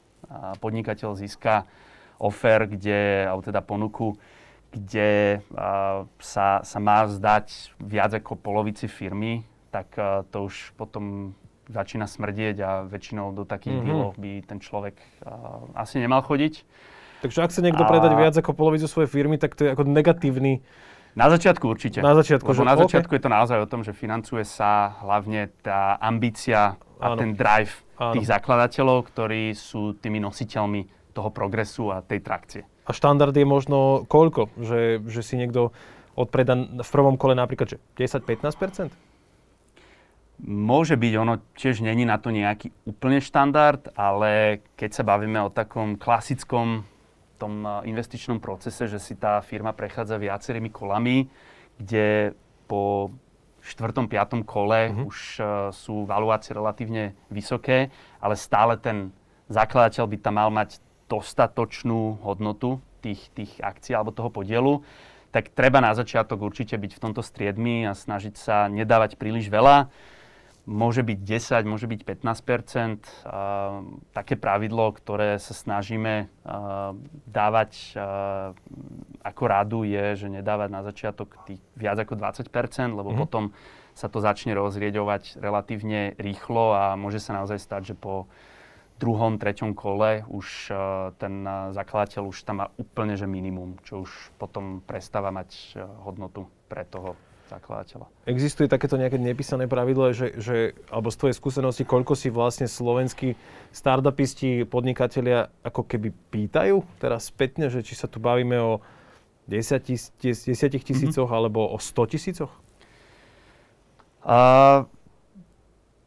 podnikateľ získa ofer, kde, alebo teda ponuku, kde uh, sa, sa má zdať viac ako polovici firmy, tak uh, to už potom začína smrdieť a väčšinou do takých mm-hmm. dealov by ten človek uh, asi nemal chodiť. Takže ak sa niekto a... predať viac ako polovicu svojej firmy, tak to je ako negatívny... Na začiatku určite. Na začiatku, Lebo že... na začiatku okay. je to naozaj o tom, že financuje sa hlavne tá ambícia a Áno. ten drive Áno. tých zakladateľov, ktorí sú tými nositeľmi toho progresu a tej trakcie. A štandard je možno koľko? Že, že si niekto odpreda v prvom kole napríklad že 10-15%? Môže byť, ono tiež není na to nejaký úplne štandard, ale keď sa bavíme o takom klasickom tom eh, investičnom procese, že si tá firma prechádza viacerými kolami, kde po štvrtom, piatom kole uh-huh. už uh, sú valuácie relatívne vysoké, ale stále ten zakladateľ by tam mal mať dostatočnú hodnotu tých, tých akcií alebo toho podielu, tak treba na začiatok určite byť v tomto striedmi a snažiť sa nedávať príliš veľa môže byť 10, môže byť 15% Také pravidlo, ktoré sa snažíme dávať ako radu je, že nedávať na začiatok tých viac ako 20% lebo mm-hmm. potom sa to začne rozrieďovať relatívne rýchlo a môže sa naozaj stať, že po druhom, treťom kole už ten zakladateľ už tam má úplne že minimum, čo už potom prestáva mať hodnotu pre toho zakladateľa. Existuje takéto nejaké nepísané pravidlo, že, že, alebo z tvojej skúsenosti, koľko si vlastne slovenskí startupisti, podnikatelia ako keby pýtajú teraz spätne, že či sa tu bavíme o 10, 10 tisícoch mm-hmm. alebo o 100 tisícoch? A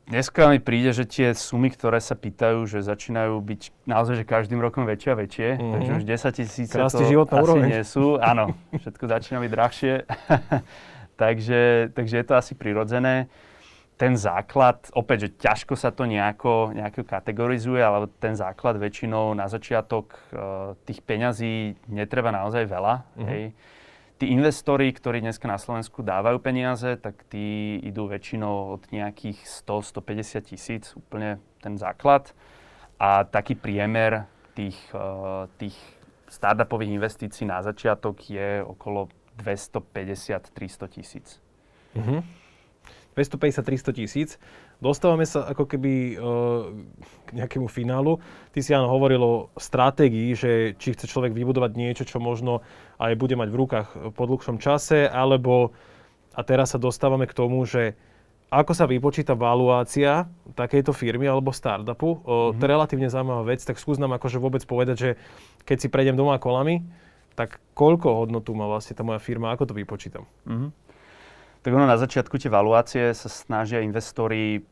dneska mi príde, že tie sumy, ktoré sa pýtajú, že začínajú byť naozaj že každým rokom väčšie a väčšie, mm-hmm. takže už 10 tisíce to asi úroveň. nie sú. Áno, všetko začína byť drahšie. takže, takže je to asi prirodzené. Ten základ, opäť, že ťažko sa to nejako, nejako kategorizuje, ale ten základ väčšinou na začiatok uh, tých peňazí netreba naozaj veľa. Mm-hmm. Hej. Tí investori, ktorí dneska na Slovensku dávajú peniaze, tak tí idú väčšinou od nejakých 100-150 tisíc, úplne ten základ. A taký priemer tých, uh, tých startupových investícií na začiatok je okolo 250-300 tisíc. Mm-hmm. 250-300 tisíc. Dostávame sa ako keby uh, k nejakému finálu. Ty si áno hovoril o stratégii, že či chce človek vybudovať niečo, čo možno aj bude mať v rukách po dlhšom čase, alebo a teraz sa dostávame k tomu, že ako sa vypočíta valuácia takejto firmy alebo startupu. Mm-hmm. To je relatívne zaujímavá vec, tak skús nám akože vôbec povedať, že keď si prejdem doma kolami, tak koľko hodnotu má vlastne tá moja firma, ako to vypočítam? Mm-hmm. Tak ono na začiatku tie valuácie sa snažia investori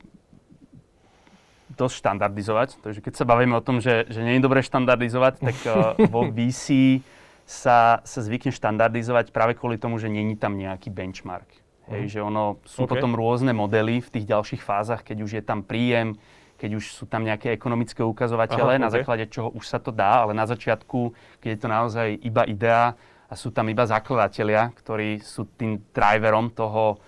dosť štandardizovať. Takže keď sa bavíme o tom, že, že nie je dobre štandardizovať, tak uh, vo VC sa, sa zvykne štandardizovať práve kvôli tomu, že není tam nejaký benchmark. Hej, mm. že ono, sú okay. potom rôzne modely v tých ďalších fázach, keď už je tam príjem, keď už sú tam nejaké ekonomické ukazovatele, Aha, na okay. základe čoho už sa to dá, ale na začiatku, keď je to naozaj iba idea a sú tam iba zakladatelia, ktorí sú tým driverom toho,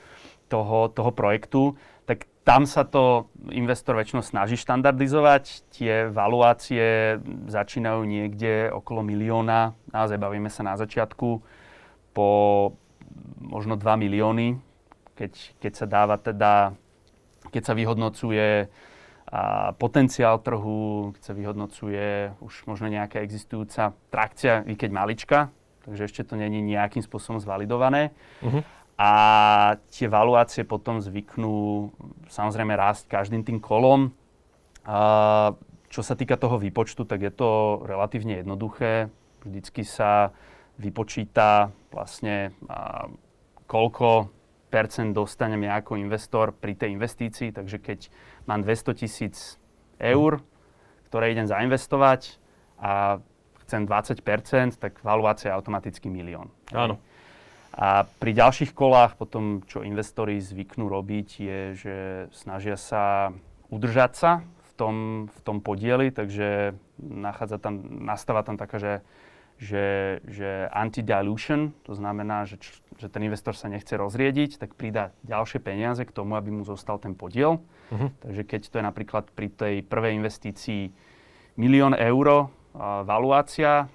toho, toho projektu, tak tam sa to investor väčšinou snaží štandardizovať. Tie valuácie začínajú niekde okolo milióna, naozaj bavíme sa na začiatku, po možno 2 milióny, keď, keď sa dáva teda, keď sa vyhodnocuje a potenciál trhu, keď sa vyhodnocuje už možno nejaká existujúca trakcia, i keď malička, takže ešte to není nejakým spôsobom zvalidované. Uh-huh. A tie valuácie potom zvyknú samozrejme rásť každým tým kolom. A čo sa týka toho výpočtu, tak je to relatívne jednoduché. Vždycky sa vypočíta vlastne a, koľko percent dostanem ja ako investor pri tej investícii. Takže keď mám 200 tisíc eur, ktoré idem zainvestovať a chcem 20% tak valuácia je automaticky milión. Áno. A pri ďalších kolách potom, čo investori zvyknú robiť, je, že snažia sa udržať sa v tom, v tom podieli, takže nachádza tam, nastáva tam taká, že že, že anti-dilution, to znamená, že, že ten investor sa nechce rozriediť, tak pridá ďalšie peniaze k tomu, aby mu zostal ten podiel. Uh-huh. Takže keď to je napríklad pri tej prvej investícii milión eur uh, valuácia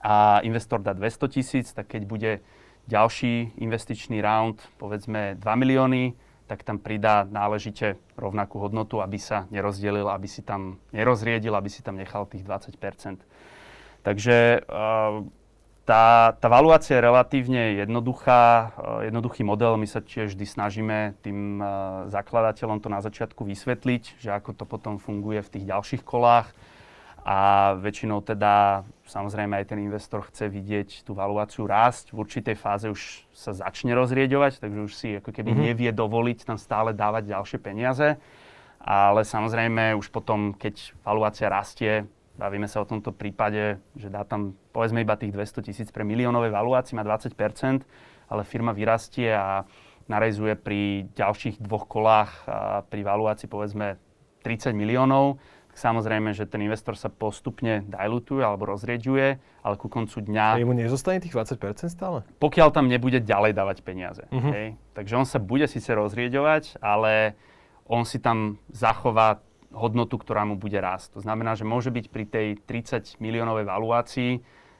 a investor dá 200 tisíc, tak keď bude ďalší investičný round, povedzme 2 milióny, tak tam pridá náležite rovnakú hodnotu, aby sa nerozdelil, aby si tam nerozriedil, aby si tam nechal tých 20 Takže uh, tá, tá valuácia je relatívne jednoduchá, uh, jednoduchý model. My sa tiež vždy snažíme tým uh, zakladateľom to na začiatku vysvetliť, že ako to potom funguje v tých ďalších kolách. A väčšinou teda samozrejme aj ten investor chce vidieť tú valuáciu rásť. V určitej fáze už sa začne rozrieďovať, takže už si ako keby mm-hmm. nevie dovoliť tam stále dávať ďalšie peniaze. Ale samozrejme už potom, keď valuácia rastie, Bavíme sa o tomto prípade, že dá tam povedzme iba tých 200 tisíc pre miliónové valuácii, má 20% ale firma vyrastie a narezuje pri ďalších dvoch kolách a pri valuácii povedzme 30 miliónov, samozrejme, že ten investor sa postupne dilutuje alebo rozrieďuje, ale ku koncu dňa... A jemu nezostane tých 20% stále? Pokiaľ tam nebude ďalej dávať peniaze. Uh-huh. Hej? Takže on sa bude síce rozrieďovať, ale on si tam zachová hodnotu, ktorá mu bude rásť. To znamená, že môže byť pri tej 30 miliónovej valuácii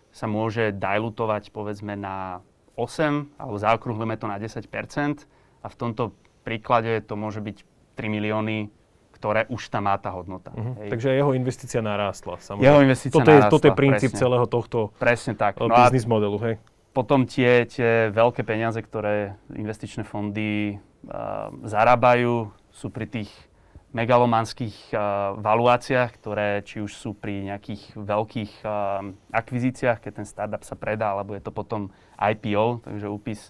sa môže dilutovať povedzme na 8, alebo zaokrúhlime to na 10% a v tomto príklade to môže byť 3 milióny, ktoré už tam má tá hodnota. Uh-huh. Takže jeho investícia narástla. Samozrejme. Jeho investícia toto je, narástla, Toto je princíp presne. celého tohto presne tak. No biznis modelu. Hej? Potom tie, tie veľké peniaze, ktoré investičné fondy uh, zarábajú, sú pri tých megalomanských uh, valuáciách, ktoré či už sú pri nejakých veľkých uh, akvizíciách, keď ten startup sa predá, alebo je to potom IPO, takže úpis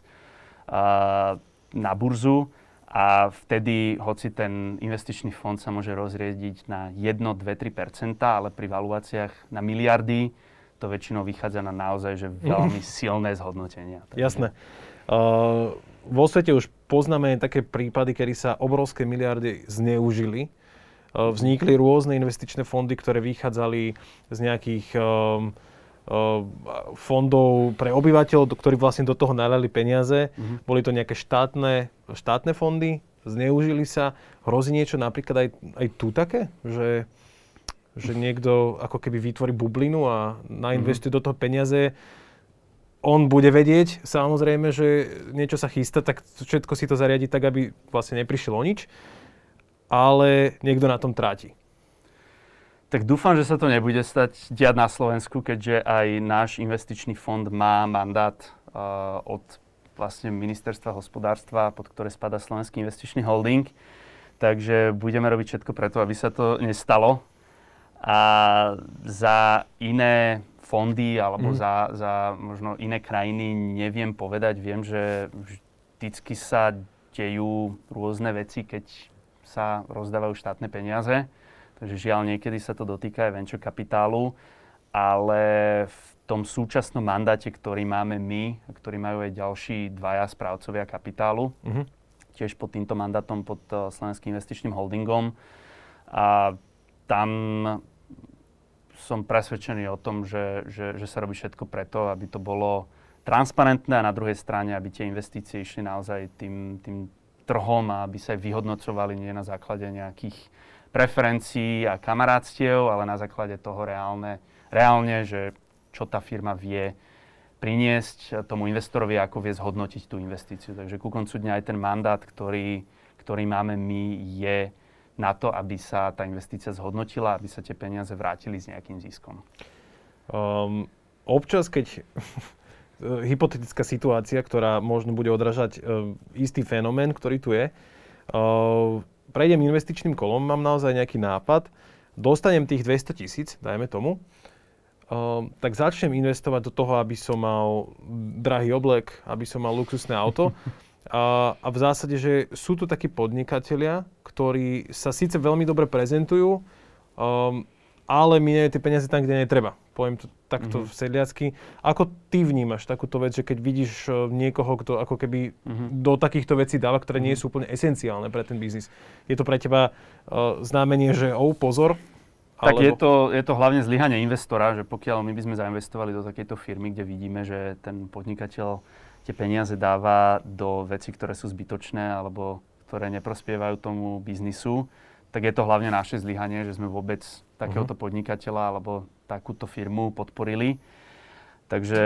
uh, na burzu a vtedy, hoci ten investičný fond sa môže rozriediť na 1, 2, 3% ale pri valuáciách na miliardy, to väčšinou vychádza na naozaj že veľmi silné zhodnotenia. Takže... Jasné. Uh, vo svete už poznáme také prípady, kedy sa obrovské miliardy zneužili. Uh, vznikli rôzne investičné fondy, ktoré vychádzali z nejakých um, fondov pre obyvateľov, ktorí vlastne do toho nalali peniaze. Mm-hmm. Boli to nejaké štátne, štátne fondy, zneužili sa. Hrozí niečo napríklad aj, aj tu také, že, že niekto ako keby vytvorí bublinu a nainvestuje mm-hmm. do toho peniaze. On bude vedieť samozrejme, že niečo sa chystá, tak všetko si to zariadi tak, aby vlastne neprišiel o nič. Ale niekto na tom tráti. Tak dúfam, že sa to nebude stať diať na Slovensku, keďže aj náš investičný fond má mandát uh, od vlastne ministerstva hospodárstva, pod ktoré spada Slovenský investičný holding. Takže budeme robiť všetko preto, aby sa to nestalo. A za iné fondy alebo mm. za, za možno iné krajiny neviem povedať. Viem, že vždycky sa dejú rôzne veci, keď sa rozdávajú štátne peniaze. Takže žiaľ, niekedy sa to dotýka aj venture kapitálu, ale v tom súčasnom mandáte, ktorý máme my, a ktorý majú aj ďalší dvaja správcovia kapitálu, mm-hmm. tiež pod týmto mandátom, pod uh, Slovenským investičným holdingom. A tam som presvedčený o tom, že, že, že sa robí všetko preto, aby to bolo transparentné a na druhej strane, aby tie investície išli naozaj tým, tým trhom a aby sa aj vyhodnocovali nie na základe nejakých preferencií a kamarátstiev, ale na základe toho reálne, reálne, že čo tá firma vie priniesť tomu investorovi, ako vie zhodnotiť tú investíciu. Takže ku koncu dňa aj ten mandát, ktorý, ktorý máme my, je na to, aby sa tá investícia zhodnotila, aby sa tie peniaze vrátili s nejakým ziskom. Um, občas, keď hypotetická situácia, ktorá možno bude odražať uh, istý fenomén, ktorý tu je, uh, prejdem investičným kolom, mám naozaj nejaký nápad, dostanem tých 200 tisíc, dajme tomu, uh, tak začnem investovať do toho, aby som mal drahý oblek, aby som mal luxusné auto. A, a v zásade, že sú tu takí podnikatelia, ktorí sa síce veľmi dobre prezentujú, um, ale minajú tie peniaze tam, kde netreba poviem to takto mm-hmm. sedliacky. Ako ty vnímaš takúto vec, že keď vidíš uh, niekoho, kto ako keby mm-hmm. do takýchto vecí dáva, ktoré mm-hmm. nie sú úplne esenciálne pre ten biznis. Je to pre teba uh, znamenie, že oh, pozor, tak alebo... je, to, je to hlavne zlyhanie investora, že pokiaľ my by sme zainvestovali do takejto firmy, kde vidíme, že ten podnikateľ tie peniaze dáva do vecí, ktoré sú zbytočné alebo ktoré neprospievajú tomu biznisu, tak je to hlavne naše zlyhanie, že sme vôbec takéhoto uh-huh. podnikateľa alebo takúto firmu podporili. Takže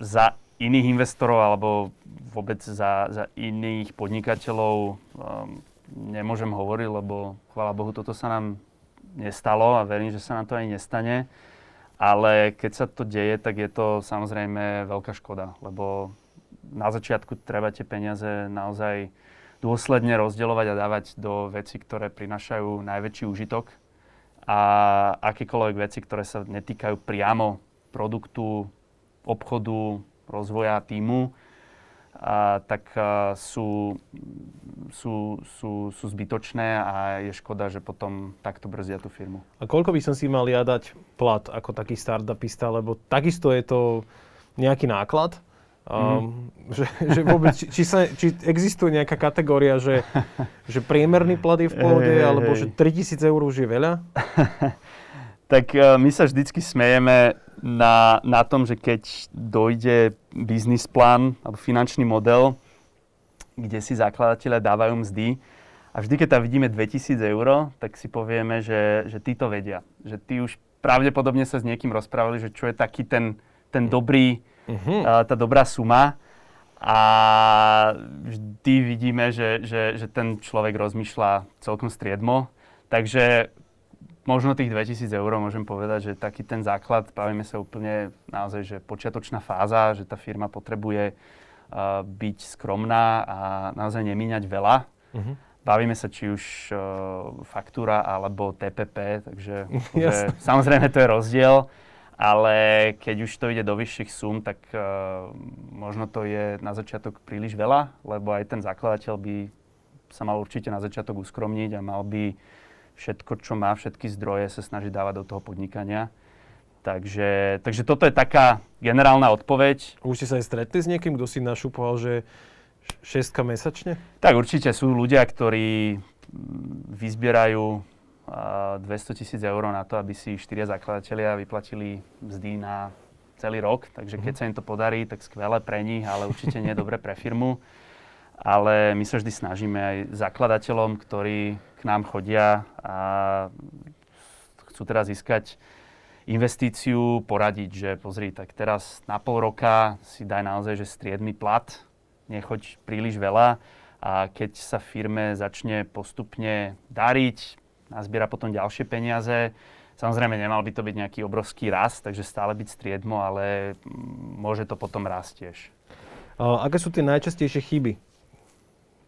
za iných investorov alebo vôbec za, za iných podnikateľov um, nemôžem hovoriť, lebo chvála Bohu, toto sa nám nestalo a verím, že sa nám to aj nestane. Ale keď sa to deje, tak je to samozrejme veľká škoda, lebo na začiatku treba tie peniaze naozaj dôsledne rozdielovať a dávať do veci, ktoré prinášajú najväčší užitok a akékoľvek veci, ktoré sa netýkajú priamo produktu, obchodu, rozvoja týmu, a, tak a, sú, sú, sú, sú zbytočné a je škoda, že potom takto brzdia tú firmu. A koľko by som si mal ja dať plat ako taký startupista, lebo takisto je to nejaký náklad, Um, mm. že, že vôbec, či, či, sa, či existuje nejaká kategória, že, že priemerný plat je v pohode, hey, alebo hey. že 3000 eur už je veľa? tak uh, my sa vždycky smejeme na, na tom, že keď dojde biznis plán alebo finančný model, kde si zakladatelia dávajú mzdy, a vždy, keď tam vidíme 2000 eur, tak si povieme, že, že tí to vedia. Že tí už pravdepodobne sa s niekým rozprávali, že čo je taký ten, ten dobrý uh-huh. tá dobrá suma. A vždy vidíme, že, že, že ten človek rozmýšľa celkom striedmo. Takže možno tých 2000 eur môžem povedať, že taký ten základ, bavíme sa úplne naozaj, že počiatočná fáza, že tá firma potrebuje uh, byť skromná a naozaj nemíňať veľa. Uh-huh. Bavíme sa či už uh, faktúra alebo TPP, takže že, samozrejme to je rozdiel, ale keď už to ide do vyšších sum, tak uh, možno to je na začiatok príliš veľa, lebo aj ten zakladateľ by sa mal určite na začiatok uskromniť a mal by všetko, čo má, všetky zdroje sa snaží dávať do toho podnikania. Takže, takže toto je taká generálna odpoveď. Už ste sa aj stretli s niekým, kto si našupoval, že šestka mesačne? Tak určite sú ľudia, ktorí mm, vyzbierajú 200 tisíc eur na to, aby si štyria zakladatelia vyplatili mzdy na celý rok. Takže keď mhm. sa im to podarí, tak skvelé pre nich, ale určite nie dobre pre firmu ale my sa vždy snažíme aj zakladateľom, ktorí k nám chodia a chcú teraz získať investíciu, poradiť, že pozri, tak teraz na pol roka si daj naozaj, že striedmy plat, nechoď príliš veľa a keď sa firme začne postupne dariť, nazbiera potom ďalšie peniaze, Samozrejme, nemal by to byť nejaký obrovský rast, takže stále byť striedmo, ale môže to potom rásť tiež. A aké sú tie najčastejšie chyby,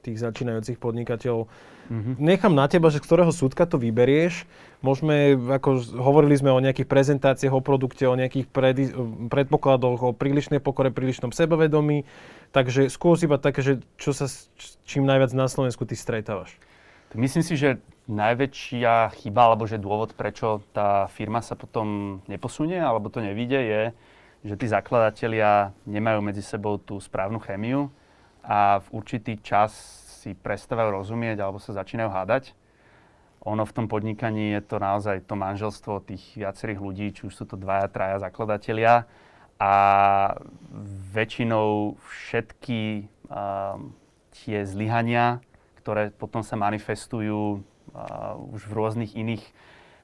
tých začínajúcich podnikateľov. Mm-hmm. Nechám na teba, že z ktorého súdka to vyberieš. Môžeme, ako hovorili sme o nejakých prezentáciách o produkte, o nejakých pred, predpokladoch, o prílišnej pokore, prílišnom sebavedomí. Takže skôr iba také, že čo sa čím najviac na Slovensku ty stretávaš. Myslím si, že najväčšia chyba, alebo že dôvod, prečo tá firma sa potom neposunie, alebo to nevíde, je, že tí zakladatelia nemajú medzi sebou tú správnu chémiu a v určitý čas si prestávajú rozumieť alebo sa začínajú hádať. Ono v tom podnikaní je to naozaj to manželstvo tých viacerých ľudí, či už sú to dvaja, traja zakladatelia a väčšinou všetky uh, tie zlyhania, ktoré potom sa manifestujú uh, už v rôznych iných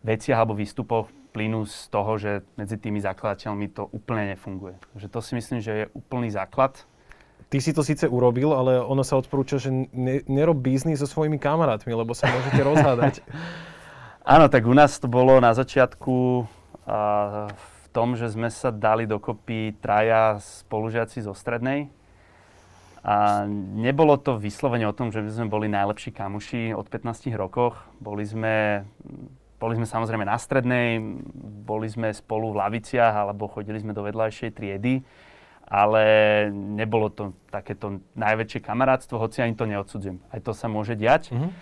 veciach alebo výstupoch, plynú z toho, že medzi tými zakladateľmi to úplne nefunguje. Takže to si myslím, že je úplný základ Ty si to síce urobil, ale ono sa odporúča, že ne, nerob biznis so svojimi kamarátmi, lebo sa môžete rozhádať. Áno, tak u nás to bolo na začiatku a, v tom, že sme sa dali dokopy traja spolužiaci zo strednej. A nebolo to vyslovene o tom, že by sme boli najlepší kamuši od 15 rokoch. Boli sme, boli sme samozrejme na strednej, boli sme spolu v laviciach alebo chodili sme do vedľajšej triedy ale nebolo to takéto najväčšie kamarátstvo, hoci ani to neodsudzujem. Aj to sa môže diať. Mm-hmm.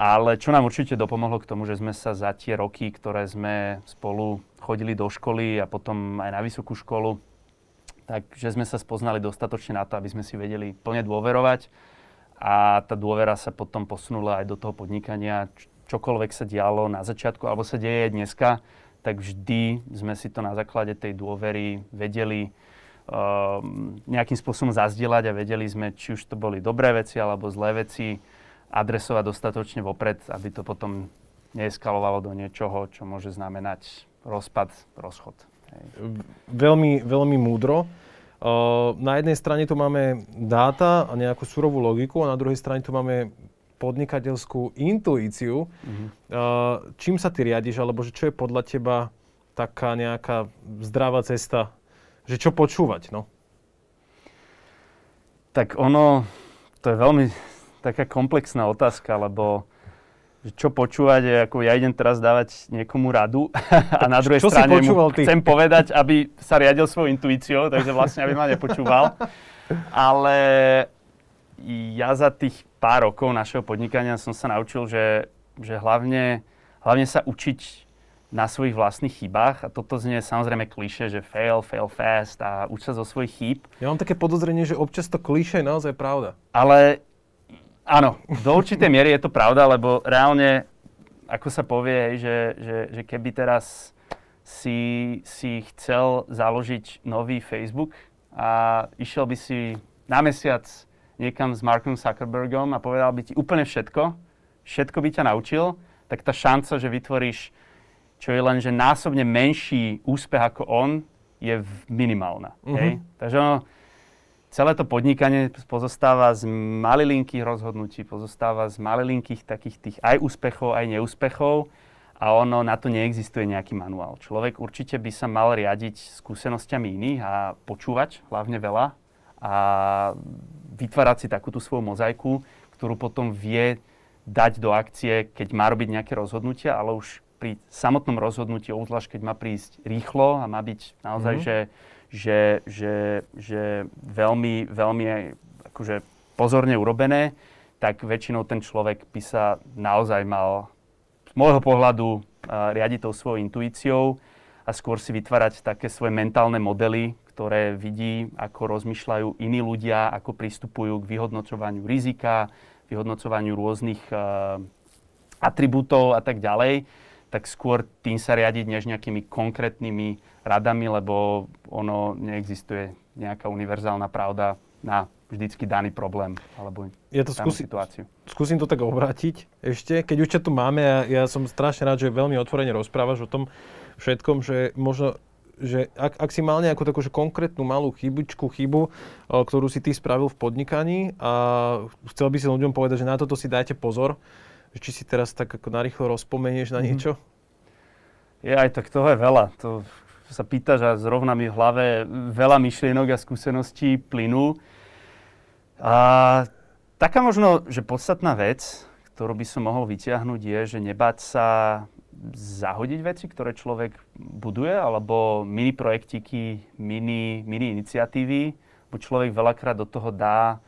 Ale čo nám určite dopomohlo k tomu, že sme sa za tie roky, ktoré sme spolu chodili do školy a potom aj na vysokú školu, takže sme sa spoznali dostatočne na to, aby sme si vedeli plne dôverovať. A tá dôvera sa potom posunula aj do toho podnikania. Čokoľvek sa dialo na začiatku, alebo sa deje dneska, tak vždy sme si to na základe tej dôvery vedeli Ehm, nejakým spôsobom zazdieľať a vedeli sme, či už to boli dobré veci alebo zlé veci, adresovať dostatočne vopred, aby to potom neeskalovalo do niečoho, čo môže znamenať rozpad, rozchod. Veľmi, veľmi múdro. Na jednej strane tu máme dáta a nejakú surovú logiku a na druhej strane tu máme podnikateľskú intuíciu. Uh, čím sa ty riadiš, alebo že čo je podľa teba taká nejaká zdravá cesta že čo počúvať, no? Tak ono, to je veľmi taká komplexná otázka, lebo čo počúvať je, ako ja idem teraz dávať niekomu radu a na druhej strane mu ty? chcem povedať, aby sa riadil svojou intuíciou, takže vlastne aby ma nepočúval. Ale ja za tých pár rokov našeho podnikania som sa naučil, že, že hlavne, hlavne sa učiť na svojich vlastných chybách. A toto znie samozrejme kliše, že fail, fail fast a uč sa zo svojich chýb. Ja mám také podozrenie, že občas to kliše je naozaj pravda. Ale áno, do určitej miery je to pravda, lebo reálne, ako sa povie, že, že, že keby teraz si, si chcel založiť nový Facebook a išiel by si na mesiac niekam s Markom Zuckerbergom a povedal by ti úplne všetko, všetko by ťa naučil, tak tá šanca, že vytvoríš čo je len, že násobne menší úspech ako on, je minimálna. Uh-huh. Hej? Takže ono, celé to podnikanie pozostáva z malilinkých rozhodnutí, pozostáva z malilinkých takých tých aj úspechov, aj neúspechov a ono na to neexistuje nejaký manuál. Človek určite by sa mal riadiť skúsenosťami iných a počúvať hlavne veľa a vytvárať si takúto svoju mozaiku, ktorú potom vie dať do akcie, keď má robiť nejaké rozhodnutia, ale už pri samotnom rozhodnutí, obzvlášť keď má prísť rýchlo a má byť naozaj, mm-hmm. že že, že, že veľmi, veľmi akože pozorne urobené, tak väčšinou ten človek by sa naozaj mal z môjho pohľadu riadiť tou svojou intuíciou a skôr si vytvárať také svoje mentálne modely, ktoré vidí, ako rozmýšľajú iní ľudia, ako pristupujú k vyhodnocovaniu rizika, vyhodnocovaniu rôznych uh, atribútov a tak ďalej, tak skôr tým sa riadiť než nejakými konkrétnymi radami, lebo ono neexistuje nejaká univerzálna pravda na vždycky daný problém alebo ja to skúsi, situáciu. Skúsim to tak obrátiť ešte. Keď už ťa tu máme, ja, ja som strašne rád, že veľmi otvorene rozprávaš o tom všetkom, že možno že ak, ak si mal nejakú takú že konkrétnu malú chybičku, chybu, ktorú si ty spravil v podnikaní a chcel by si ľuďom povedať, že na toto si dajte pozor, či si teraz tak ako narýchlo rozpomenieš na mhm. niečo? Je aj tak toho je veľa. To sa pýtaš a zrovna mi v hlave veľa myšlienok a skúseností plynú. A taká možno, že podstatná vec, ktorú by som mohol vyťahnuť, je, že nebáť sa zahodiť veci, ktoré človek buduje, alebo mini projektiky, mini, mini iniciatívy, bo človek veľakrát do toho dá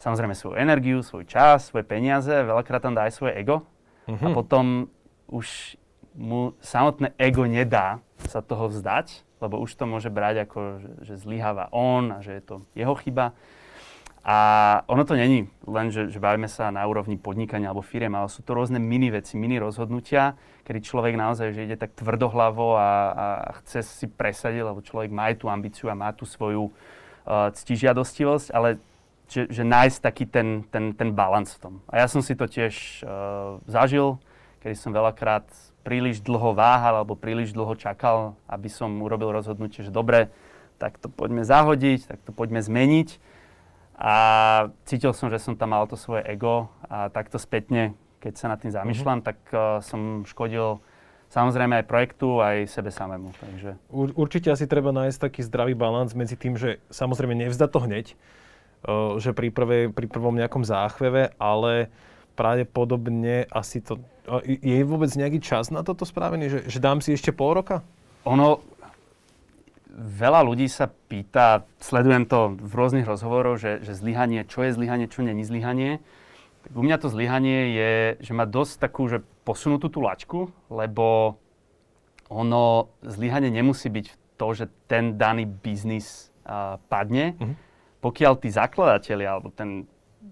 samozrejme svoju energiu, svoj čas, svoje peniaze, veľakrát tam dá aj svoje ego. Uh-huh. A mhm. potom už mu samotné ego nedá sa toho vzdať, lebo už to môže brať ako, že, že zlyháva on a že je to jeho chyba. A ono to není len, že, že bavíme sa na úrovni podnikania alebo firiem, ale sú to rôzne mini veci, mini rozhodnutia, kedy človek naozaj že ide tak tvrdohlavo a, a chce si presadiť, lebo človek má aj tú ambíciu a má tú svoju uh, ctižiadostivosť, ale že, že nájsť taký ten, ten, ten balans v tom. A ja som si to tiež uh, zažil, kedy som veľakrát príliš dlho váhal alebo príliš dlho čakal, aby som urobil rozhodnutie, že dobre, tak to poďme zahodiť, tak to poďme zmeniť. A cítil som, že som tam mal to svoje ego a takto spätne, keď sa nad tým zamýšľam, mm-hmm. tak uh, som škodil samozrejme aj projektu, aj sebe samému. Takže... Ur, určite asi treba nájsť taký zdravý balans medzi tým, že samozrejme nevzda to hneď, že pri, prvej, pri prvom nejakom záchveve, ale pravdepodobne asi to... Je vôbec nejaký čas na toto spravený, že, že dám si ešte pol roka? Ono, veľa ľudí sa pýta, sledujem to v rôznych rozhovoroch, že, že zlyhanie, čo je zlyhanie, čo není zlyhanie. U mňa to zlyhanie je, že má dosť takú, že posunutú tú lačku, lebo ono, zlyhanie nemusí byť to, že ten daný biznis uh, padne. Mm-hmm. Pokiaľ tí zakladatelia, alebo ten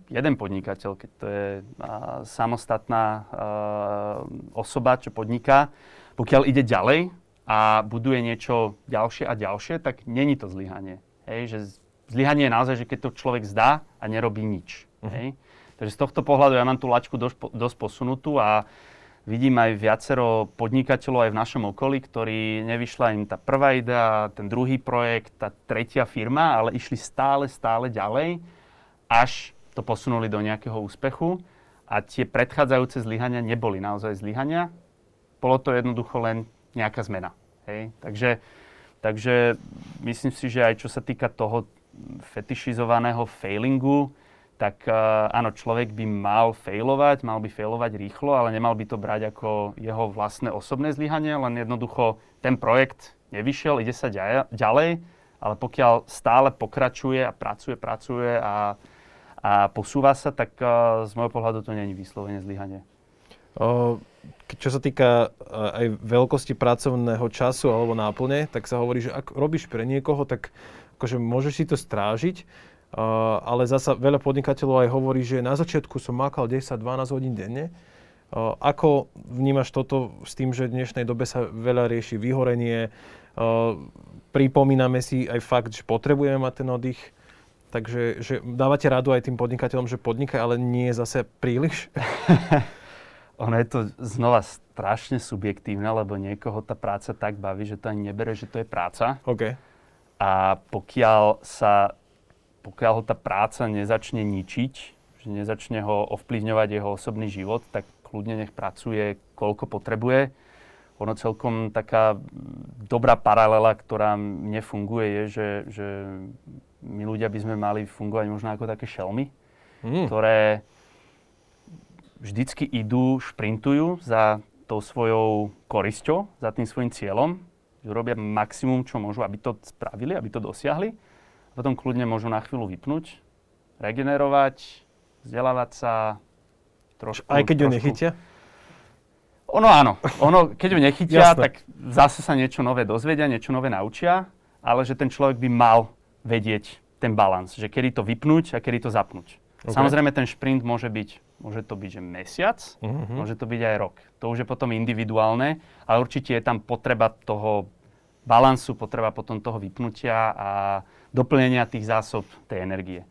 jeden podnikateľ, keď to je a, samostatná a, osoba, čo podniká, pokiaľ ide ďalej a buduje niečo ďalšie a ďalšie, tak není to zlyhanie. Hej, že zlyhanie je naozaj, že keď to človek zdá a nerobí nič. Uh-huh. Hej. Takže z tohto pohľadu ja mám tú lačku dosť, dosť posunutú a vidím aj viacero podnikateľov aj v našom okolí, ktorí nevyšla im tá prvá idea, ten druhý projekt, tá tretia firma, ale išli stále, stále ďalej, až to posunuli do nejakého úspechu a tie predchádzajúce zlyhania neboli naozaj zlyhania. Bolo to jednoducho len nejaká zmena. Hej? Takže, takže myslím si, že aj čo sa týka toho fetišizovaného failingu, tak uh, áno, človek by mal failovať, mal by failovať rýchlo, ale nemal by to brať ako jeho vlastné osobné zlyhanie, len jednoducho ten projekt nevyšiel, ide sa ďalej, ale pokiaľ stále pokračuje a pracuje, pracuje a a posúva sa, tak uh, z môjho pohľadu to není vyslovene zlyhanie. Čo sa týka uh, aj veľkosti pracovného času alebo náplne, tak sa hovorí, že ak robíš pre niekoho, tak akože môžeš si to strážiť, uh, ale zasa veľa podnikateľov aj hovorí, že na začiatku som makal 10-12 hodín denne. Uh, ako vnímaš toto s tým, že v dnešnej dobe sa veľa rieši vyhorenie, uh, pripomíname si aj fakt, že potrebujeme mať ten oddych, Takže že dávate radu aj tým podnikateľom, že podnikaj, ale nie je zase príliš? ono je to znova strašne subjektívne, lebo niekoho tá práca tak baví, že to ani nebere, že to je práca. OK. A pokiaľ sa pokiaľ ho tá práca nezačne ničiť, že nezačne ho ovplyvňovať jeho osobný život, tak kľudne nech pracuje, koľko potrebuje. Ono celkom taká dobrá paralela, ktorá mne funguje, je, že, že my ľudia by sme mali fungovať možno ako také šelmy, mm. ktoré vždycky idú, šprintujú za tou svojou korisťou, za tým svojim cieľom, že robia maximum, čo môžu, aby to spravili, aby to dosiahli. Potom kľudne môžu na chvíľu vypnúť, regenerovať, vzdelávať sa, trošku... Aj keď trošku... ju nechytia? Ono áno. Ono, keď ju nechytia, tak zase sa niečo nové dozvedia, niečo nové naučia, ale že ten človek by mal vedieť ten balans, že kedy to vypnúť a kedy to zapnúť. Okay. Samozrejme, ten šprint môže byť, môže to byť že mesiac, uh-huh. môže to byť aj rok. To už je potom individuálne, ale určite je tam potreba toho balansu, potreba potom toho vypnutia a doplnenia tých zásob tej energie.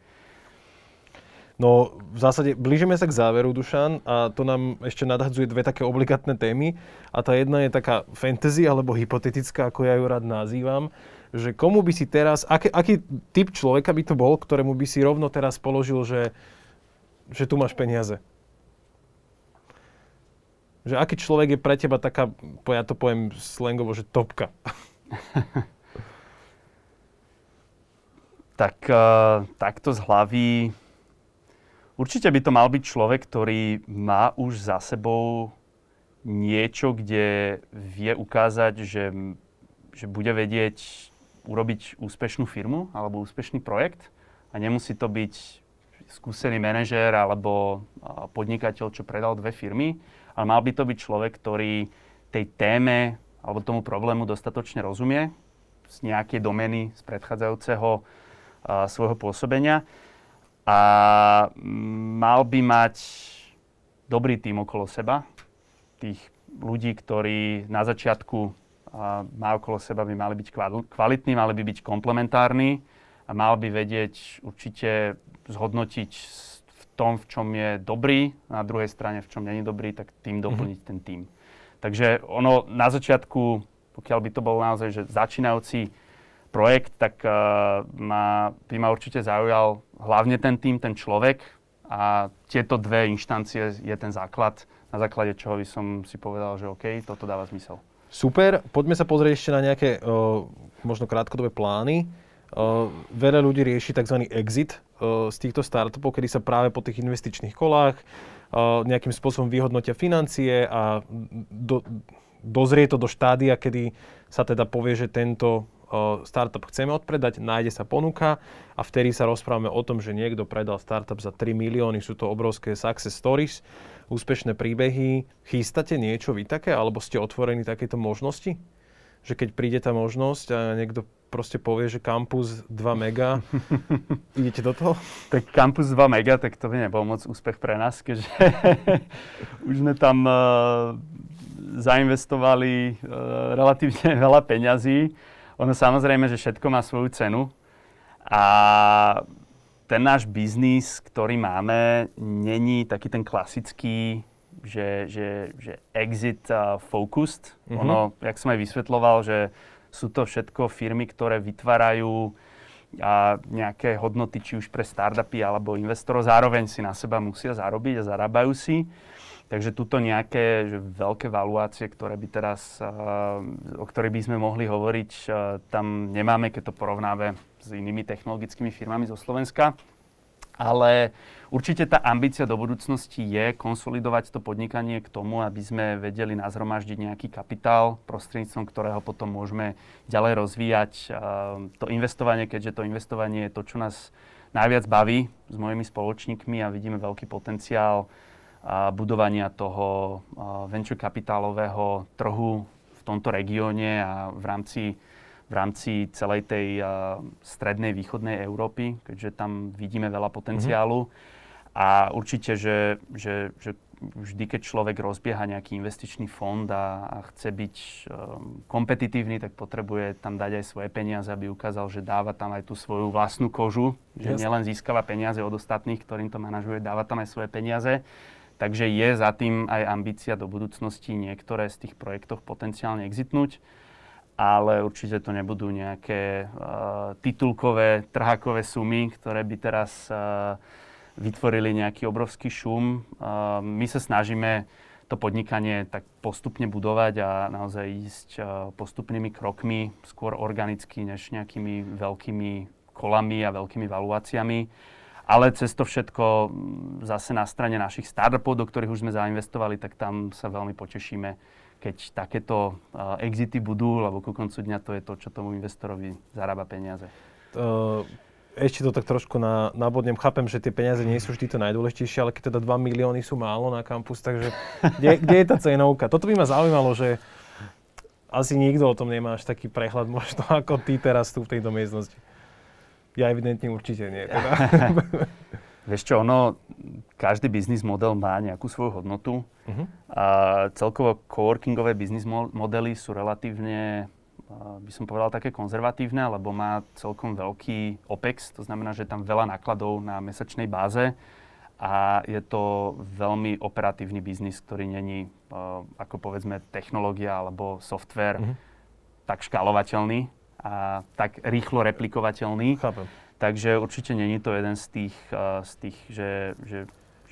No v zásade blížime sa k záveru, Dušan, a to nám ešte nadhadzuje dve také obligátne témy. A tá jedna je taká fantasy, alebo hypotetická, ako ja ju rád nazývam, že komu by si teraz, aký, aký typ človeka by to bol, ktorému by si rovno teraz položil, že, že tu máš peniaze? Že aký človek je pre teba taká, ja to poviem slangovo, že topka? tak uh, takto z hlavy. Určite by to mal byť človek, ktorý má už za sebou niečo, kde vie ukázať, že, že bude vedieť urobiť úspešnú firmu alebo úspešný projekt. A nemusí to byť skúsený manažér alebo podnikateľ, čo predal dve firmy, ale mal by to byť človek, ktorý tej téme alebo tomu problému dostatočne rozumie z nejakej domeny z predchádzajúceho svojho pôsobenia a mal by mať dobrý tým okolo seba, tých ľudí, ktorí na začiatku má okolo seba, by mali byť kvalitní, mali by byť komplementárni a mal by vedieť určite zhodnotiť v tom, v čom je dobrý, na druhej strane, v čom není dobrý, tak tým mhm. doplniť mm-hmm. ten tým. Takže ono na začiatku, pokiaľ by to bol naozaj že začínajúci projekt, tak uh, ma, by ma určite zaujal hlavne ten tým, ten človek a tieto dve inštancie je ten základ, na základe čoho by som si povedal, že OK, toto dáva zmysel. Super, poďme sa pozrieť ešte na nejaké uh, možno krátkodobé plány. Uh, veľa ľudí rieši tzv. exit uh, z týchto startupov, kedy sa práve po tých investičných kolách uh, nejakým spôsobom vyhodnotia financie a do, dozrie to do štádia, kedy sa teda povie, že tento startup chceme odpredať, nájde sa ponuka a vtedy sa rozprávame o tom, že niekto predal startup za 3 milióny, sú to obrovské success stories, úspešné príbehy. Chystáte niečo vy také, alebo ste otvorení takéto možnosti? Že keď príde tá možnosť a niekto proste povie, že Campus 2 mega, idete do toho? Tak Campus 2 mega, tak to by nebol moc úspech pre nás, keďže už sme tam uh, zainvestovali uh, relatívne veľa peňazí ono samozrejme, že všetko má svoju cenu a ten náš biznis, ktorý máme, není taký ten klasický, že, že, že exit uh, focused. Mm-hmm. Ono, jak som aj vysvetloval, že sú to všetko firmy, ktoré vytvárajú a nejaké hodnoty, či už pre startupy alebo investorov, zároveň si na seba musia zarobiť a zarábajú si. Takže tuto nejaké že veľké valuácie, ktoré by teraz, uh, o ktorých by sme mohli hovoriť, uh, tam nemáme, keď to porovnáme s inými technologickými firmami zo Slovenska. Ale určite tá ambícia do budúcnosti je konsolidovať to podnikanie k tomu, aby sme vedeli nazhromaždiť nejaký kapitál, prostredníctvom ktorého potom môžeme ďalej rozvíjať uh, to investovanie, keďže to investovanie je to, čo nás najviac baví s mojimi spoločníkmi a vidíme veľký potenciál budovania toho venture kapitálového trhu v tomto regióne a v rámci, v rámci celej tej strednej východnej Európy, keďže tam vidíme veľa potenciálu. Mm-hmm. A určite, že, že, že vždy, keď človek rozbieha nejaký investičný fond a, a chce byť um, kompetitívny, tak potrebuje tam dať aj svoje peniaze, aby ukázal, že dáva tam aj tú svoju vlastnú kožu, že Jasne. nielen získava peniaze od ostatných, ktorým to manažuje, dáva tam aj svoje peniaze. Takže je za tým aj ambícia do budúcnosti niektoré z tých projektov potenciálne exitnúť. ale určite to nebudú nejaké uh, titulkové, trhákové sumy, ktoré by teraz uh, vytvorili nejaký obrovský šum. Uh, my sa snažíme to podnikanie tak postupne budovať a naozaj ísť uh, postupnými krokmi, skôr organicky, než nejakými veľkými kolami a veľkými valuáciami. Ale cez to všetko zase na strane našich startupov, do ktorých už sme zainvestovali, tak tam sa veľmi potešíme, keď takéto uh, exity budú, lebo ku koncu dňa to je to, čo tomu investorovi zarába peniaze. Uh, ešte to tak trošku na, nabodnem. Chápem, že tie peniaze nie sú vždy to najdôležitejšie, ale keď teda 2 milióny sú málo na kampus, takže kde, kde je tá cenovka? Toto by ma zaujímalo, že asi nikto o tom nemá až taký prehľad možno ako ty teraz tu v tejto miestnosti. Ja evidentne určite nie. Teda. Vieš čo, ono, každý biznis model má nejakú svoju hodnotu. Uh-huh. A celkovo coworkingové biznis modely sú relatívne, by som povedal, také konzervatívne, lebo má celkom veľký OPEX, to znamená, že je tam veľa nákladov na mesačnej báze a je to veľmi operatívny biznis, ktorý není, ako povedzme, technológia alebo software uh-huh. tak škálovateľný a tak rýchlo replikovateľný. Chápem. Takže určite není to jeden z tých, uh, z tých že, že,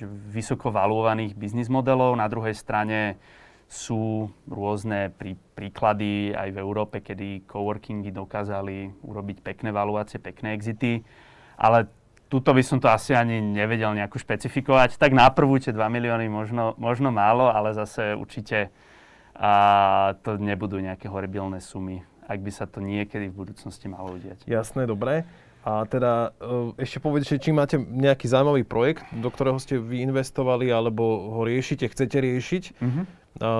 že vysoko valuovaných biznis modelov. Na druhej strane sú rôzne prí, príklady aj v Európe, kedy coworkingy dokázali urobiť pekné valuácie, pekné exity. Ale tuto by som to asi ani nevedel nejako špecifikovať. Tak na prvú tie 2 milióny možno, možno málo, ale zase určite a to nebudú nejaké horibilné sumy ak by sa to niekedy v budúcnosti malo udiať. Jasné, dobré. A teda e, ešte povedete, či máte nejaký zaujímavý projekt, do ktorého ste vy investovali, alebo ho riešite, chcete riešiť. Uh-huh.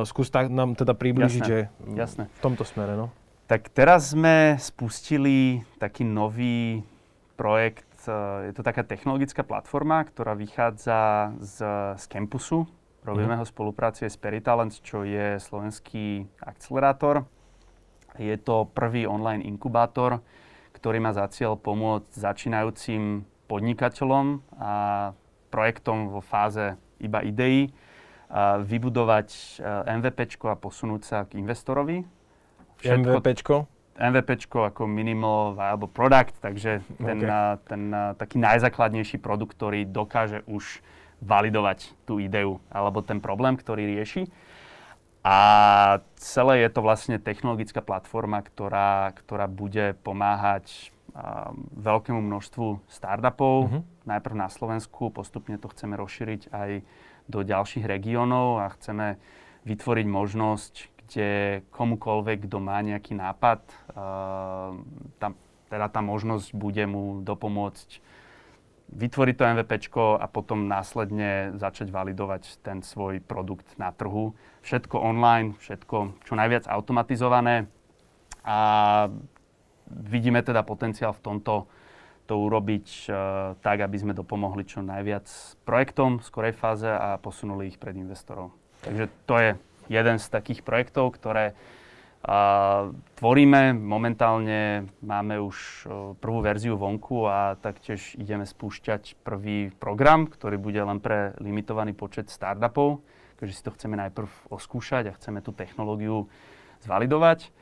Skús tak nám teda približiť, Jasné. že Jasné. v tomto smere. No. Tak teraz sme spustili taký nový projekt. E, je to taká technologická platforma, ktorá vychádza z, z campusu. Robíme uh-huh. ho v spolupráci s Peritalent, čo je slovenský akcelerátor je to prvý online inkubátor, ktorý má za cieľ pomôcť začínajúcim podnikateľom a projektom vo fáze iba ideí vybudovať MVP a posunúť sa k investorovi. MVP? MVP ako Minimal Viable Product, takže ten, okay. ten taký najzákladnejší produkt, ktorý dokáže už validovať tú ideu alebo ten problém, ktorý rieši. A celé je to vlastne technologická platforma, ktorá, ktorá bude pomáhať uh, veľkému množstvu startupov, uh-huh. najprv na Slovensku, postupne to chceme rozšíriť aj do ďalších regiónov a chceme vytvoriť možnosť, kde komukoľvek, kto má nejaký nápad, uh, tam, teda tá možnosť bude mu dopomôcť vytvoriť to MVP a potom následne začať validovať ten svoj produkt na trhu. Všetko online, všetko čo najviac automatizované a vidíme teda potenciál v tomto to urobiť uh, tak, aby sme dopomohli čo najviac projektom v skorej fáze a posunuli ich pred investorov. Takže to je jeden z takých projektov, ktoré a tvoríme, momentálne máme už prvú verziu vonku a taktiež ideme spúšťať prvý program, ktorý bude len pre limitovaný počet startupov, takže si to chceme najprv oskúšať a chceme tú technológiu zvalidovať.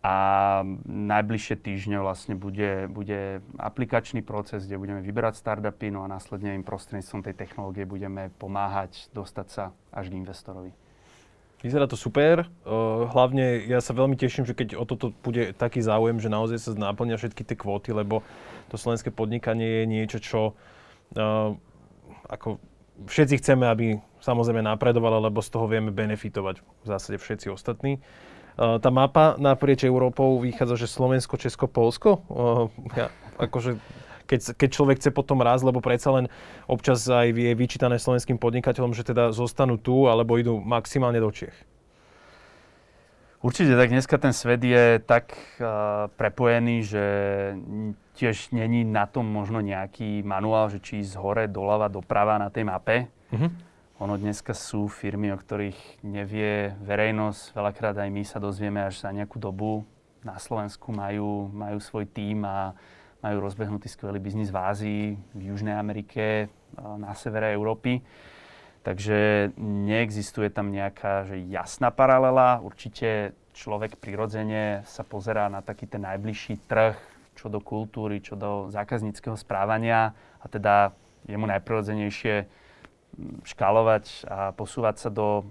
A najbližšie týždne vlastne bude, bude aplikačný proces, kde budeme vyberať startupy, no a následne im prostredníctvom tej technológie budeme pomáhať dostať sa až k investorovi. Vyzerá to super. Uh, hlavne ja sa veľmi teším, že keď o toto bude taký záujem, že naozaj sa náplnia všetky tie kvóty, lebo to slovenské podnikanie je niečo, čo uh, ako všetci chceme, aby samozrejme napredovalo, lebo z toho vieme benefitovať v zásade všetci ostatní. Uh, tá mapa naprieč Európou vychádza, že Slovensko, Česko, Polsko. Ja, akože keď, keď človek chce potom raz, lebo predsa len občas aj je vyčítané slovenským podnikateľom, že teda zostanú tu alebo idú maximálne do Čiech. Určite, tak dneska ten svet je tak uh, prepojený, že tiež není na tom možno nejaký manuál, že či ísť hore, doľava, doprava na tej mape. Uh-huh. Ono dneska sú firmy, o ktorých nevie verejnosť. Veľakrát aj my sa dozvieme až za nejakú dobu. Na Slovensku majú, majú svoj tím a majú rozbehnutý skvelý biznis v Ázii, v Južnej Amerike, na severe Európy. Takže neexistuje tam nejaká že jasná paralela. Určite, človek prirodzene sa pozerá na taký ten najbližší trh, čo do kultúry, čo do zákazníckého správania a teda je mu najprirodzenejšie škálovať a posúvať sa do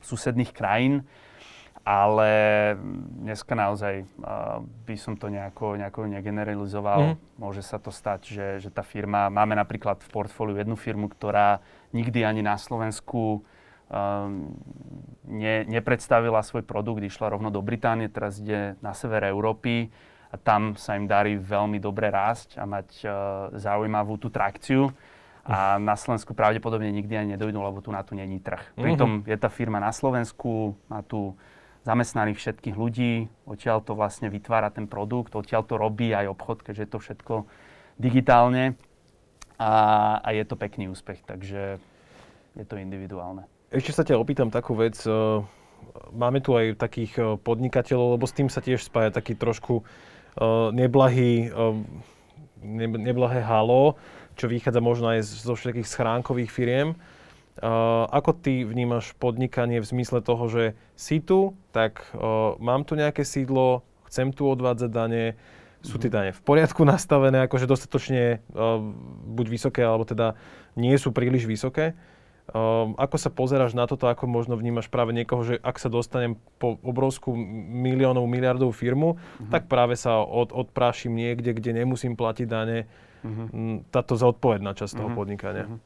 susedných krajín ale dneska naozaj uh, by som to nejako, nejako negeneralizoval. Mm. Môže sa to stať, že, že tá firma, máme napríklad v portfóliu jednu firmu, ktorá nikdy ani na Slovensku um, ne, nepredstavila svoj produkt, išla rovno do Británie, teraz ide na sever Európy a tam sa im darí veľmi dobre rásť a mať uh, zaujímavú tú trakciu. A na Slovensku pravdepodobne nikdy ani nedojdú, lebo tu na tu není trh. Pritom mm-hmm. je tá firma na Slovensku, má tu zamestnaných všetkých ľudí, odtiaľ to vlastne vytvára ten produkt, odtiaľ to robí aj obchod, keďže je to všetko digitálne a, a je to pekný úspech, takže je to individuálne. Ešte sa ťa opýtam takú vec. E, máme tu aj takých e, podnikateľov, lebo s tým sa tiež spája taký trošku e, neblahý, neblahé halo, čo vychádza možno aj zo všetkých schránkových firiem Uh, ako ty vnímaš podnikanie v zmysle toho, že si tu, tak uh, mám tu nejaké sídlo, chcem tu odvádzať dane, sú tie mhm. dane v poriadku nastavené, akože dostatočne uh, buď vysoké, alebo teda nie sú príliš vysoké. Uh, ako sa pozeráš na toto, ako možno vnímaš práve niekoho, že ak sa dostanem po obrovskú miliónov, miliardovú firmu, uh-huh. tak práve sa od, odprášim niekde, kde nemusím platiť dane. Uh-huh. Táto zodpovedná časť uh-huh. toho podnikania. Uh-huh.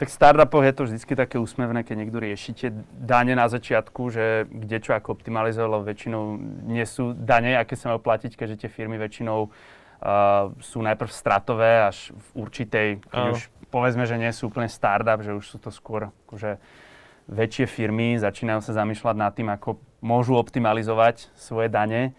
Tak v startupoch je to vždy také úsmevné, keď niekto riešite dane na začiatku, že kde čo ako optimalizovať, lebo väčšinou nie sú dane, aké sa majú platiť, keďže tie firmy väčšinou uh, sú najprv stratové až v určitej, keď už povedzme, že nie sú úplne startup, že už sú to skôr akože väčšie firmy, začínajú sa zamýšľať nad tým, ako môžu optimalizovať svoje dane.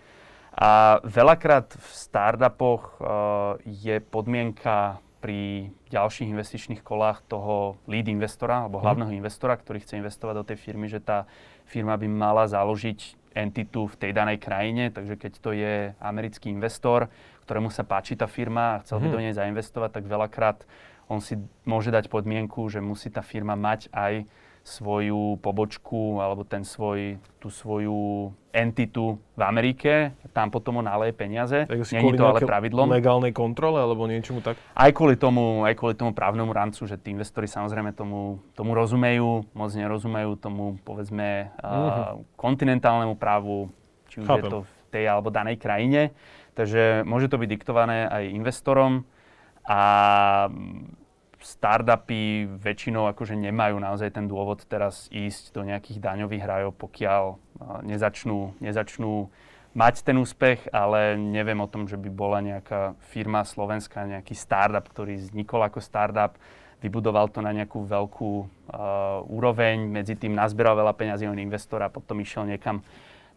A veľakrát v startupoch uh, je podmienka pri ďalších investičných kolách toho lead investora alebo mhm. hlavného investora, ktorý chce investovať do tej firmy, že tá firma by mala založiť entitu v tej danej krajine, takže keď to je americký investor, ktorému sa páči tá firma a chcel by mhm. do nej zainvestovať, tak veľakrát on si môže dať podmienku, že musí tá firma mať aj svoju pobočku alebo ten svoj, tú svoju entitu v Amerike, tam potom on naleje peniaze. Není to ale pravidlom. legálnej kontrole alebo niečomu tak? Aj kvôli tomu, aj kvôli tomu právnemu rámcu, že tí investori samozrejme tomu, tomu rozumejú, moc nerozumejú tomu, povedzme, uh-huh. uh, kontinentálnemu právu, či už Chápem. je to v tej alebo danej krajine. Takže môže to byť diktované aj investorom a startupy väčšinou akože nemajú naozaj ten dôvod teraz ísť do nejakých daňových rajov, pokiaľ nezačnú, nezačnú mať ten úspech, ale neviem o tom, že by bola nejaká firma slovenská, nejaký startup, ktorý vznikol ako startup, vybudoval to na nejakú veľkú uh, úroveň, medzi tým nazberal veľa peňazí on investor a potom išiel niekam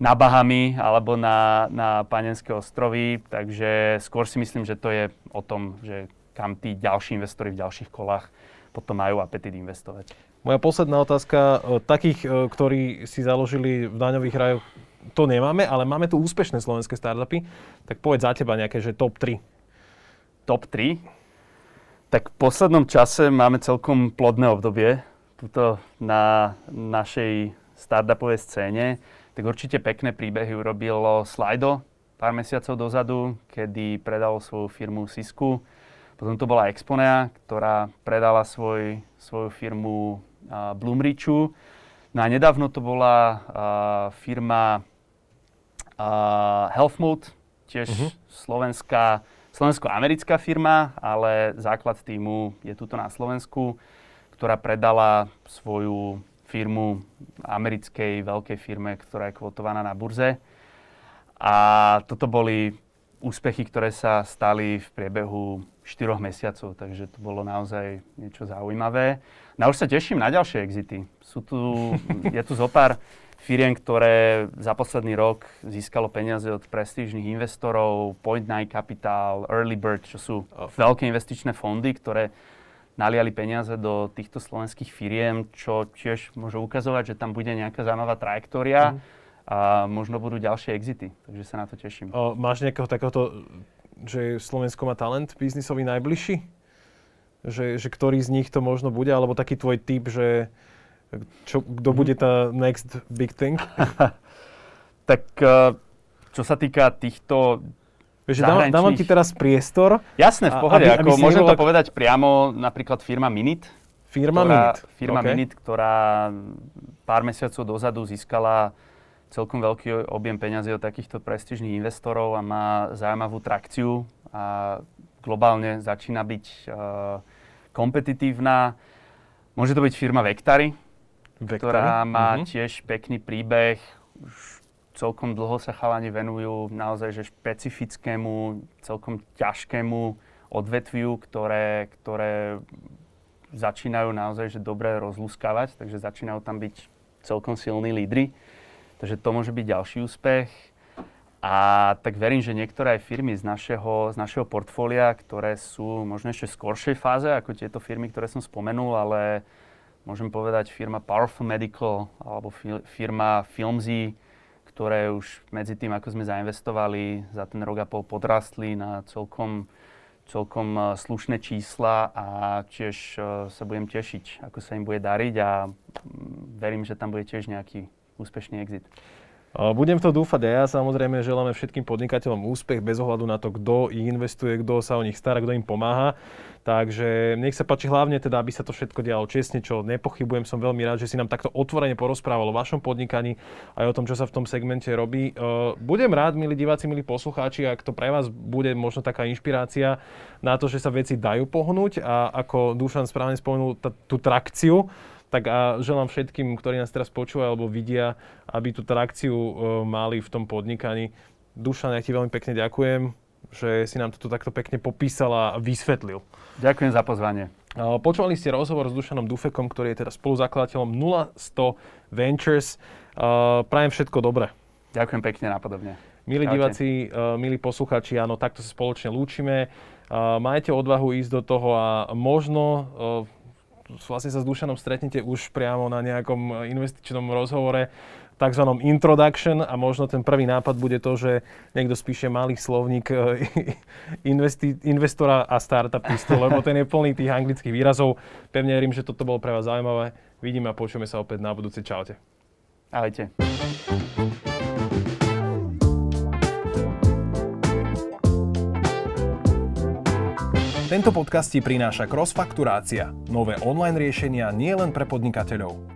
na Bahamy alebo na, na Panenské ostrovy, takže skôr si myslím, že to je o tom, že kam tí ďalší investori v ďalších kolách potom majú apetit investovať. Moja posledná otázka. E, takých, e, ktorí si založili v daňových rajoch, to nemáme, ale máme tu úspešné slovenské startupy. Tak povedz za teba nejaké, že top 3. Top 3? Tak v poslednom čase máme celkom plodné obdobie tuto na našej startupovej scéne. Tak určite pekné príbehy urobilo Slido pár mesiacov dozadu, kedy predal svoju firmu Sisku potom to bola Exponea, ktorá predala svoj, svoju firmu uh, Bloomrichu. No a nedávno to bola uh, firma uh, Healthmood, tiež uh-huh. slovenská, slovensko-americká firma, ale základ týmu je tuto na Slovensku, ktorá predala svoju firmu americkej veľkej firme, ktorá je kvotovaná na burze. A toto boli úspechy, ktoré sa stali v priebehu 4 mesiacov, takže to bolo naozaj niečo zaujímavé. No už sa teším na ďalšie exity. Sú tu, je tu zo pár firiem, ktoré za posledný rok získalo peniaze od prestížnych investorov, Point Nine Capital, Early Bird, čo sú veľké investičné fondy, ktoré naliali peniaze do týchto slovenských firiem, čo tiež môže ukazovať, že tam bude nejaká zaujímavá trajektória. Mm a možno budú ďalšie exity, takže sa na to teším. O, máš nejakého takéhoto že Slovensko má talent biznisový najbližší? Že, že ktorý z nich to možno bude? Alebo taký tvoj typ, že čo, kto bude tá next big thing? Tak uh, čo sa týka týchto Vieš, dávam, dávam ti teraz priestor. Jasné, v pohode. Aby, ako, aby môžem to povedať priamo, napríklad firma Minit. Firma ktorá, Minit. Firma okay. Minit, ktorá pár mesiacov dozadu získala celkom veľký objem peňazí od takýchto prestížnych investorov a má zaujímavú trakciu a globálne začína byť uh, kompetitívna. Môže to byť firma Vectary, Vectary? ktorá má uh-huh. tiež pekný príbeh. Už celkom dlho sa chalani venujú naozaj že špecifickému, celkom ťažkému odvetviu, ktoré, ktoré začínajú naozaj že dobre rozlúskavať, takže začínajú tam byť celkom silní lídry. Takže to môže byť ďalší úspech. A tak verím, že niektoré aj firmy z našeho, z našeho portfólia, ktoré sú možno ešte v skoršej fáze, ako tieto firmy, ktoré som spomenul, ale môžem povedať firma Powerful Medical alebo firma Filmzy, ktoré už medzi tým, ako sme zainvestovali, za ten rok a pol podrastli na celkom, celkom e, slušné čísla a tiež e, sa budem tešiť, ako sa im bude dariť a verím, že tam bude tiež nejaký úspešný exit. Budem to dúfať a ja samozrejme želáme všetkým podnikateľom úspech bez ohľadu na to, kto ich investuje, kto sa o nich stará, kto im pomáha. Takže nech sa páči hlavne teda, aby sa to všetko dialo čestne, čo nepochybujem. Som veľmi rád, že si nám takto otvorene porozprával o vašom podnikaní aj o tom, čo sa v tom segmente robí. Budem rád, milí diváci, milí poslucháči, ak to pre vás bude možno taká inšpirácia na to, že sa veci dajú pohnúť a ako Dušan správne spomenul, tú trakciu, tak a želám všetkým, ktorí nás teraz počúvajú alebo vidia, aby tú trakciu uh, mali v tom podnikaní. Dušan, ja ti veľmi pekne ďakujem, že si nám to takto pekne popísal a vysvetlil. Ďakujem za pozvanie. Uh, počúvali ste rozhovor s Dušanom Dufekom, ktorý je teda spoluzakladateľom 0100 Ventures. Uh, prajem všetko dobré. Ďakujem pekne napodobne. Milí Čaute. diváci, milí posluchači, áno, takto sa spoločne lúčime. Majte odvahu ísť do toho a možno vlastne sa s Dušanom stretnete už priamo na nejakom investičnom rozhovore, tzv. introduction a možno ten prvý nápad bude to, že niekto spíše malý slovník eh, investi- investora a startupistu, lebo ten je plný tých anglických výrazov. Pevne verím, že toto bolo pre vás zaujímavé. Vidíme a počujeme sa opäť na budúci. Čaute. Ahojte. Tento podcast ti prináša Crossfakturácia, nové online riešenia nielen pre podnikateľov.